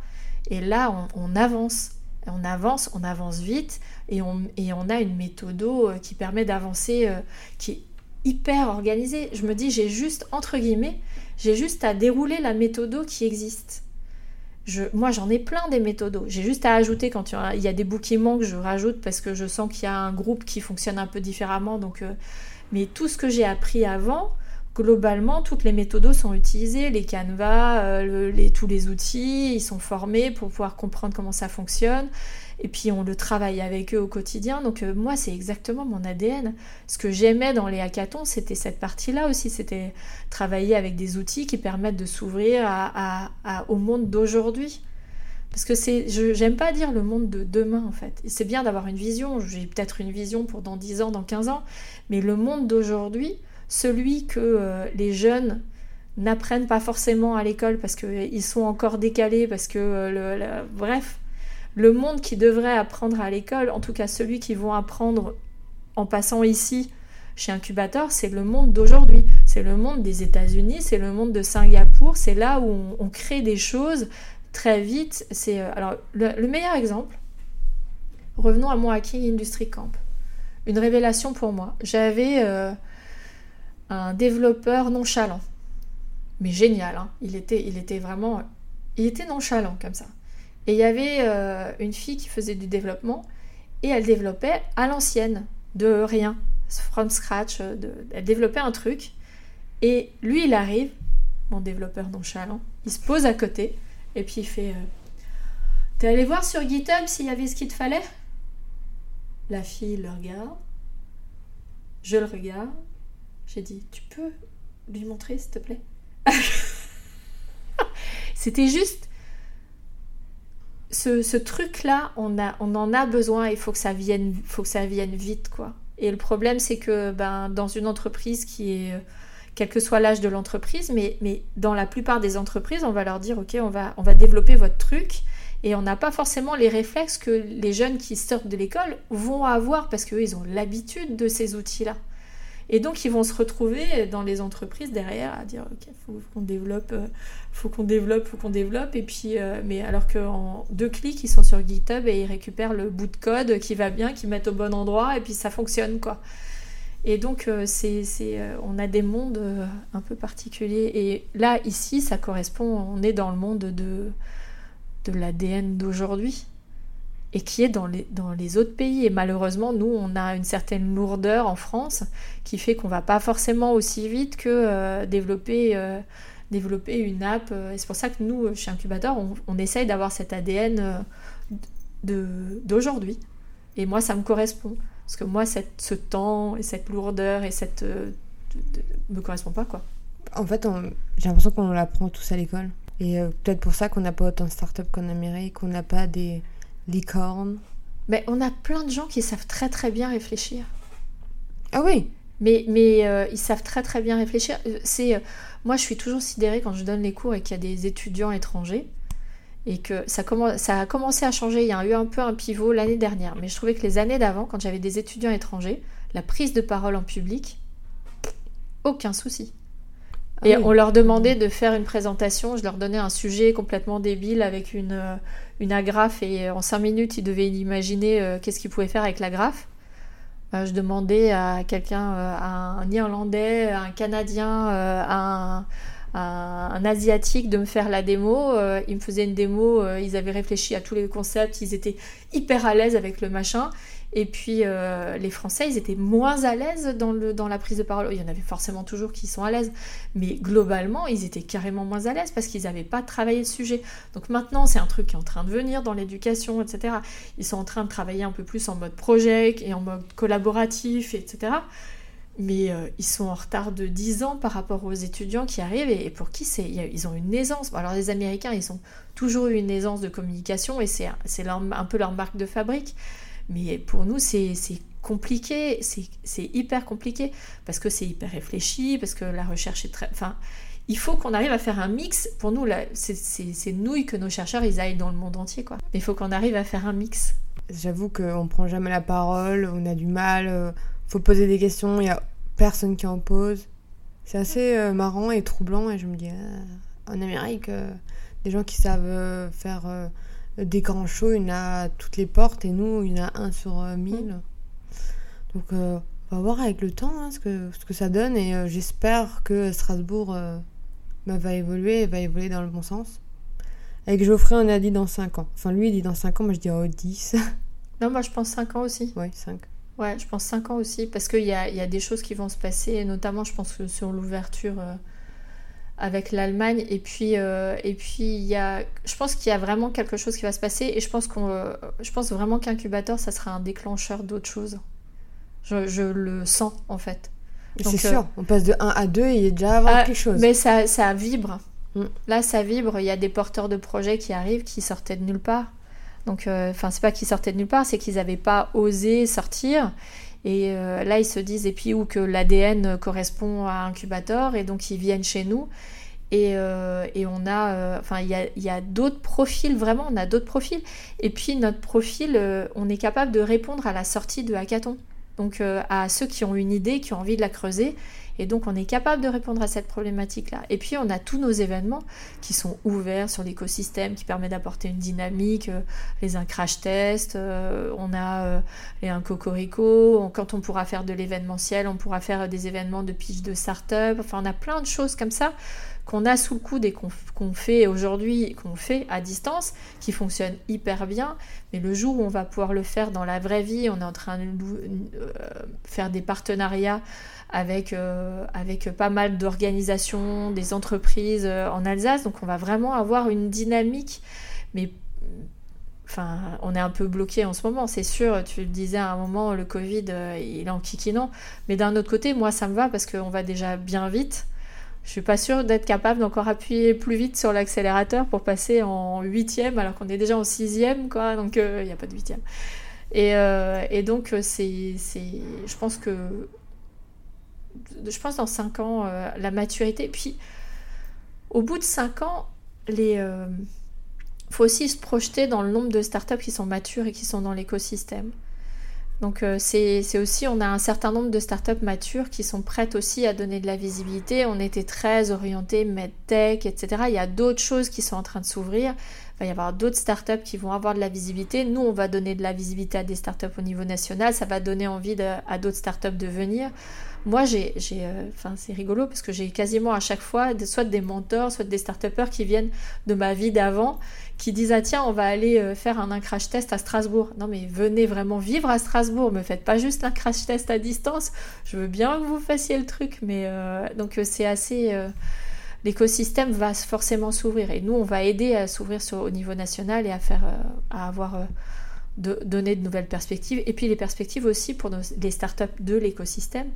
Et là, on, avance. On avance, on avance vite et on, a une méthode euh, qui permet d'avancer, euh, qui est hyper organisée. Je me dis, j'ai juste, entre guillemets, j'ai juste à dérouler la méthode qui existe moi, j'en ai plein des méthodos. J'ai juste à ajouter quand il y a des bouts qui manquent, je rajoute parce que je sens qu'il y a un groupe qui fonctionne un peu différemment. Donc, euh, mais tout ce que j'ai appris avant, globalement, toutes les méthodos sont utilisées, les canevas, euh, tous les outils, ils sont formés pour pouvoir comprendre comment ça fonctionne. Et puis on le travaille avec eux au quotidien. Donc euh, moi, c'est exactement mon ADN. Ce que j'aimais dans les hackathons, c'était cette partie-là aussi. C'était travailler avec des outils qui permettent de s'ouvrir à, au monde d'aujourd'hui. Parce que c'est, j'aime pas dire le monde de demain en fait. C'est bien d'avoir une vision. J'ai peut-être une vision pour dans 10 ans, dans 15 ans. Mais le monde d'aujourd'hui, celui que euh, les jeunes n'apprennent pas forcément à l'école parce qu'ils sont encore décalés, parce que euh, le, bref, le monde qui devrait apprendre à l'école, en tout cas celui qui vont apprendre en passant ici chez Incubator, c'est le monde d'aujourd'hui. C'est le monde des États-Unis, c'est le monde de Singapour, c'est là où on, crée des choses très vite. C'est euh, alors le, meilleur exemple. Revenons à mon Hacking Industry Camp. Une révélation pour moi. J'avais euh, un développeur nonchalant, mais génial. Hein. Il était, il était vraiment, il était nonchalant comme ça. Et il y avait euh, une fille qui faisait du développement et elle développait à l'ancienne, de rien, from scratch. Euh, elle développait un truc et lui il arrive, mon développeur nonchalant, il se pose à côté et puis il fait euh, T'es allé voir sur GitHub s'il y avait ce qu'il te fallait? La fille le regarde, je le regarde, j'ai dit Tu peux lui montrer s'il te plaît? C'était juste ce, truc-là, on, on en a besoin, il faut que ça vienne, vite, quoi. Et le problème, c'est que ben, dans une entreprise qui est, quel que soit l'âge de l'entreprise, mais, mais dans la plupart des entreprises, on va leur dire, OK, on va, on va développer votre truc, et on n'a pas forcément les réflexes que les jeunes qui sortent de l'école vont avoir, parce qu'eux, ils ont l'habitude de ces outils-là. Et donc, ils vont se retrouver dans les entreprises derrière à dire Ok, faut qu'on développe, euh, faut qu'on développe, faut qu'on développe. Et puis, euh, mais alors qu'en deux clics, ils sont sur GitHub et ils récupèrent le bout de code qui va bien, qui mettent au bon endroit, et puis ça fonctionne, quoi. Et donc, euh, c'est, on a des mondes un peu particuliers. Et là, ici, ça correspond, on est dans le monde de, de l'ADN d'aujourd'hui et qui est dans les, autres pays. Et malheureusement, nous, on a une certaine lourdeur en France qui fait qu'on va pas forcément aussi vite que euh, développer, euh, développer une app. Et c'est pour ça que nous, chez Incubateur, on, essaye d'avoir cet ADN euh, d'aujourd'hui. Et moi, ça me correspond. Parce que moi, cette, ce temps et cette lourdeur et cette... me correspond pas, quoi. En fait, j'ai l'impression qu'on l'apprend tous à l'école. Et peut-être pour ça qu'on n'a pas autant de startups qu'en Amérique, qu'on n'a pas des licorne. Mais on a plein de gens qui savent très très bien réfléchir. Ah oui Mais, mais euh, ils savent très très bien réfléchir. Euh, C'est, euh, moi, je suis toujours sidérée quand je donne les cours et qu'il y a des étudiants étrangers. Et que ça, commence, ça a commencé à changer. Il y a eu un peu un pivot l'année dernière. Mais je trouvais que les années d'avant, quand j'avais des étudiants étrangers, la prise de parole en public, aucun souci. Ah et on leur demandait de faire une présentation. Je leur donnais un sujet complètement débile avec une une agrafe et en cinq minutes, ils devaient imaginer euh, qu'est-ce qu'ils pouvaient faire avec l'agrafe. Euh, je demandais à quelqu'un, euh, à un Irlandais, à un Canadien, à un, Asiatique de me faire la démo. ils me faisaient une démo, ils avaient réfléchi à tous les concepts, ils étaient hyper à l'aise avec le machin. Et puis euh, les Français, ils étaient moins à l'aise dans, dans la prise de parole. Il y en avait forcément toujours qui sont à l'aise, mais globalement, ils étaient carrément moins à l'aise parce qu'ils n'avaient pas travaillé le sujet. Donc maintenant, c'est un truc qui est en train de venir dans l'éducation, etc. Ils sont en train de travailler un peu plus en mode projet et en mode collaboratif, etc. Mais euh, ils sont en retard de 10 ans par rapport aux étudiants qui arrivent et, pour qui c'est, ils ont une aisance. Alors les Américains, ils ont toujours eu une aisance de communication et c'est un peu leur marque de fabrique. Mais pour nous, c'est compliqué, c'est hyper compliqué, parce que c'est hyper réfléchi, parce que la recherche est très... Enfin, il faut qu'on arrive à faire un mix. Pour nous, c'est nouille que nos chercheurs, ils aillent dans le monde entier, quoi. Mais il faut qu'on arrive à faire un mix. J'avoue qu'on prend jamais la parole, on a du mal, euh, faut poser des questions, il y a personne qui en pose. C'est assez euh, marrant et troublant, et je me dis, ah, en Amérique, euh, des gens qui savent faire des grands shows, il y en a toutes les portes et nous, il y en a un sur euh, mille. Mm. Donc, euh, on va voir avec le temps hein, ce, que, ce que ça donne et euh, j'espère que Strasbourg bah, va évoluer et va évoluer dans le bon sens. Avec Geoffrey, on a dit dans 5 ans. Enfin, lui, il dit dans 5 ans, moi je dis oh 10. non, moi je pense 5 ans aussi. Ouais, 5. Ouais, je pense 5 ans aussi parce qu'il y a, y a, des choses qui vont se passer, notamment je pense que sur l'ouverture avec l'Allemagne. Et puis, euh, et puis il y a, je pense qu'il y a vraiment quelque chose qui va se passer. Et je pense, qu'on, euh, je pense vraiment qu'incubateur, ça sera un déclencheur d'autre chose. Je, je, le sens, en fait. C'est sûr, euh, on passe de 1 à 2 et il y a déjà avoir ah, quelque chose. Mais ça, ça vibre. Mm. Là, ça vibre. Il y a des porteurs de projets qui arrivent, qui sortaient de nulle part. Donc, enfin, c'est pas qu'ils sortaient de nulle part, c'est qu'ils n'avaient pas osé sortir. Et euh, là, ils se disent, et puis où que l'ADN correspond à incubateur, et donc ils viennent chez nous. Et, euh, on a, euh, enfin, il y a, y a d'autres profils, vraiment, on a d'autres profils. Et puis notre profil, on est capable de répondre à la sortie de hackathon. Donc à ceux qui ont une idée, qui ont envie de la creuser. Et donc, on est capable de répondre à cette problématique-là. Et puis, on a tous nos événements qui sont ouverts sur l'écosystème, qui permet d'apporter une dynamique, euh, les un crash test, euh, on a euh, les un cocorico, quand on pourra faire de l'événementiel, on pourra faire des événements de pitch de start-up. Enfin, on a plein de choses comme ça qu'on a sous le coude et qu'on fait aujourd'hui, qu'on fait à distance, qui fonctionnent hyper bien. Mais le jour où on va pouvoir le faire dans la vraie vie, on est en train de faire des partenariats avec, euh, avec pas mal d'organisations, des entreprises euh, en Alsace. Donc on va vraiment avoir une dynamique. Mais enfin, on est un peu bloqué en ce moment, c'est sûr. Tu le disais à un moment, le Covid, euh, il est en kikinant. Mais d'un autre côté, moi, ça me va parce qu'on va déjà bien vite. Je suis pas sûre d'être capable d'encore appuyer plus vite sur l'accélérateur pour passer en huitième alors qu'on est déjà en sixième, quoi. Donc il n'y a pas de huitième. Et, et donc c'est, je pense que je pense dans 5 ans, euh, la maturité. Puis, au bout de 5 ans, il euh, faut aussi se projeter dans le nombre de startups qui sont matures et qui sont dans l'écosystème. Donc euh, c'est aussi, on a un certain nombre de startups matures qui sont prêtes aussi à donner de la visibilité. On était très orienté medtech, etc. Il y a d'autres choses qui sont en train de s'ouvrir. Il va y avoir d'autres startups qui vont avoir de la visibilité. Nous, on va donner de la visibilité à des startups au niveau national. Ça va donner envie à d'autres startups de venir. Moi, j'ai, euh, enfin, c'est rigolo parce que j'ai quasiment à chaque fois soit des mentors, soit des start qui viennent de ma vie d'avant, qui disent ah tiens, on va aller euh, faire un, crash test à Strasbourg. Non mais venez vraiment vivre à Strasbourg, me faites pas juste un crash test à distance. Je veux bien que vous fassiez le truc, mais euh, donc c'est assez l'écosystème va forcément s'ouvrir et nous on va aider à s'ouvrir au niveau national et à faire à avoir de, donner de nouvelles perspectives et puis les perspectives aussi pour les startups de l'écosystème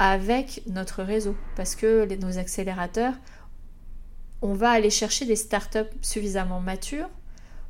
avec notre réseau. Parce que nos accélérateurs, on va aller chercher des startups suffisamment matures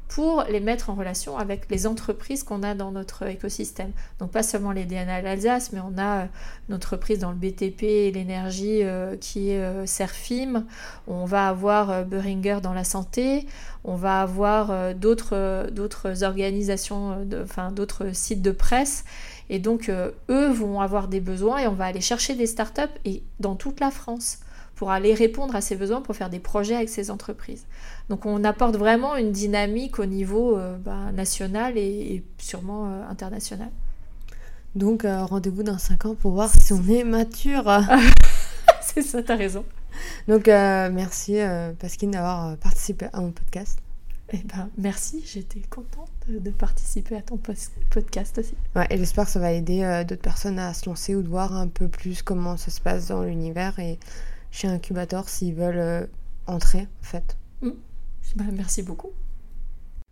pour les mettre en relation avec les entreprises qu'on a dans notre écosystème. Donc pas seulement les DNA d'Alsace, mais on a euh, une entreprise dans le BTP et l'énergie euh, qui est euh, Serfim. On va avoir Beringer dans la santé. On va avoir d'autres d'autres organisations, enfin d'autres sites de presse et donc, euh, eux vont avoir des besoins et on va aller chercher des startups et dans toute la France pour aller répondre à ces besoins, pour faire des projets avec ces entreprises. Donc, on apporte vraiment une dynamique au niveau euh, bah, national et, sûrement euh, international. Donc, rendez-vous dans 5 ans pour voir si on est mature. C'est ça, t'as raison. Donc, merci Pasquine d'avoir participé à mon podcast. Eh ben, merci, j'étais contente de participer à ton podcast aussi. Ouais, et j'espère que ça va aider euh, d'autres personnes à se lancer ou de voir un peu plus comment ça se passe dans l'univers et chez Incubator s'ils veulent euh, entrer, en fait. Mm. Bah, merci beaucoup.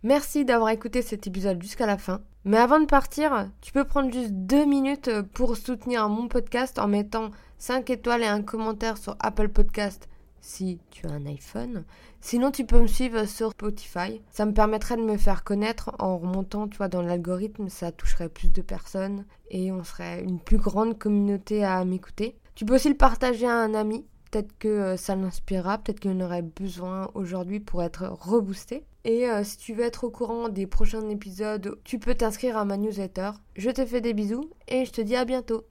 Merci d'avoir écouté cet épisode jusqu'à la fin. Mais avant de partir, tu peux prendre juste deux minutes pour soutenir mon podcast en mettant 5 étoiles et un commentaire sur Apple Podcast si tu as un iPhone. Sinon, tu peux me suivre sur Spotify. Ça me permettrait de me faire connaître en remontant, tu vois, dans l'algorithme. Ça toucherait plus de personnes et on serait une plus grande communauté à m'écouter. Tu peux aussi le partager à un ami. Peut-être que euh, ça l'inspirera, peut-être qu'il en aurait besoin aujourd'hui pour être reboosté. Et euh, si tu veux être au courant des prochains épisodes, tu peux t'inscrire à ma newsletter. Je te fais des bisous et je te dis à bientôt.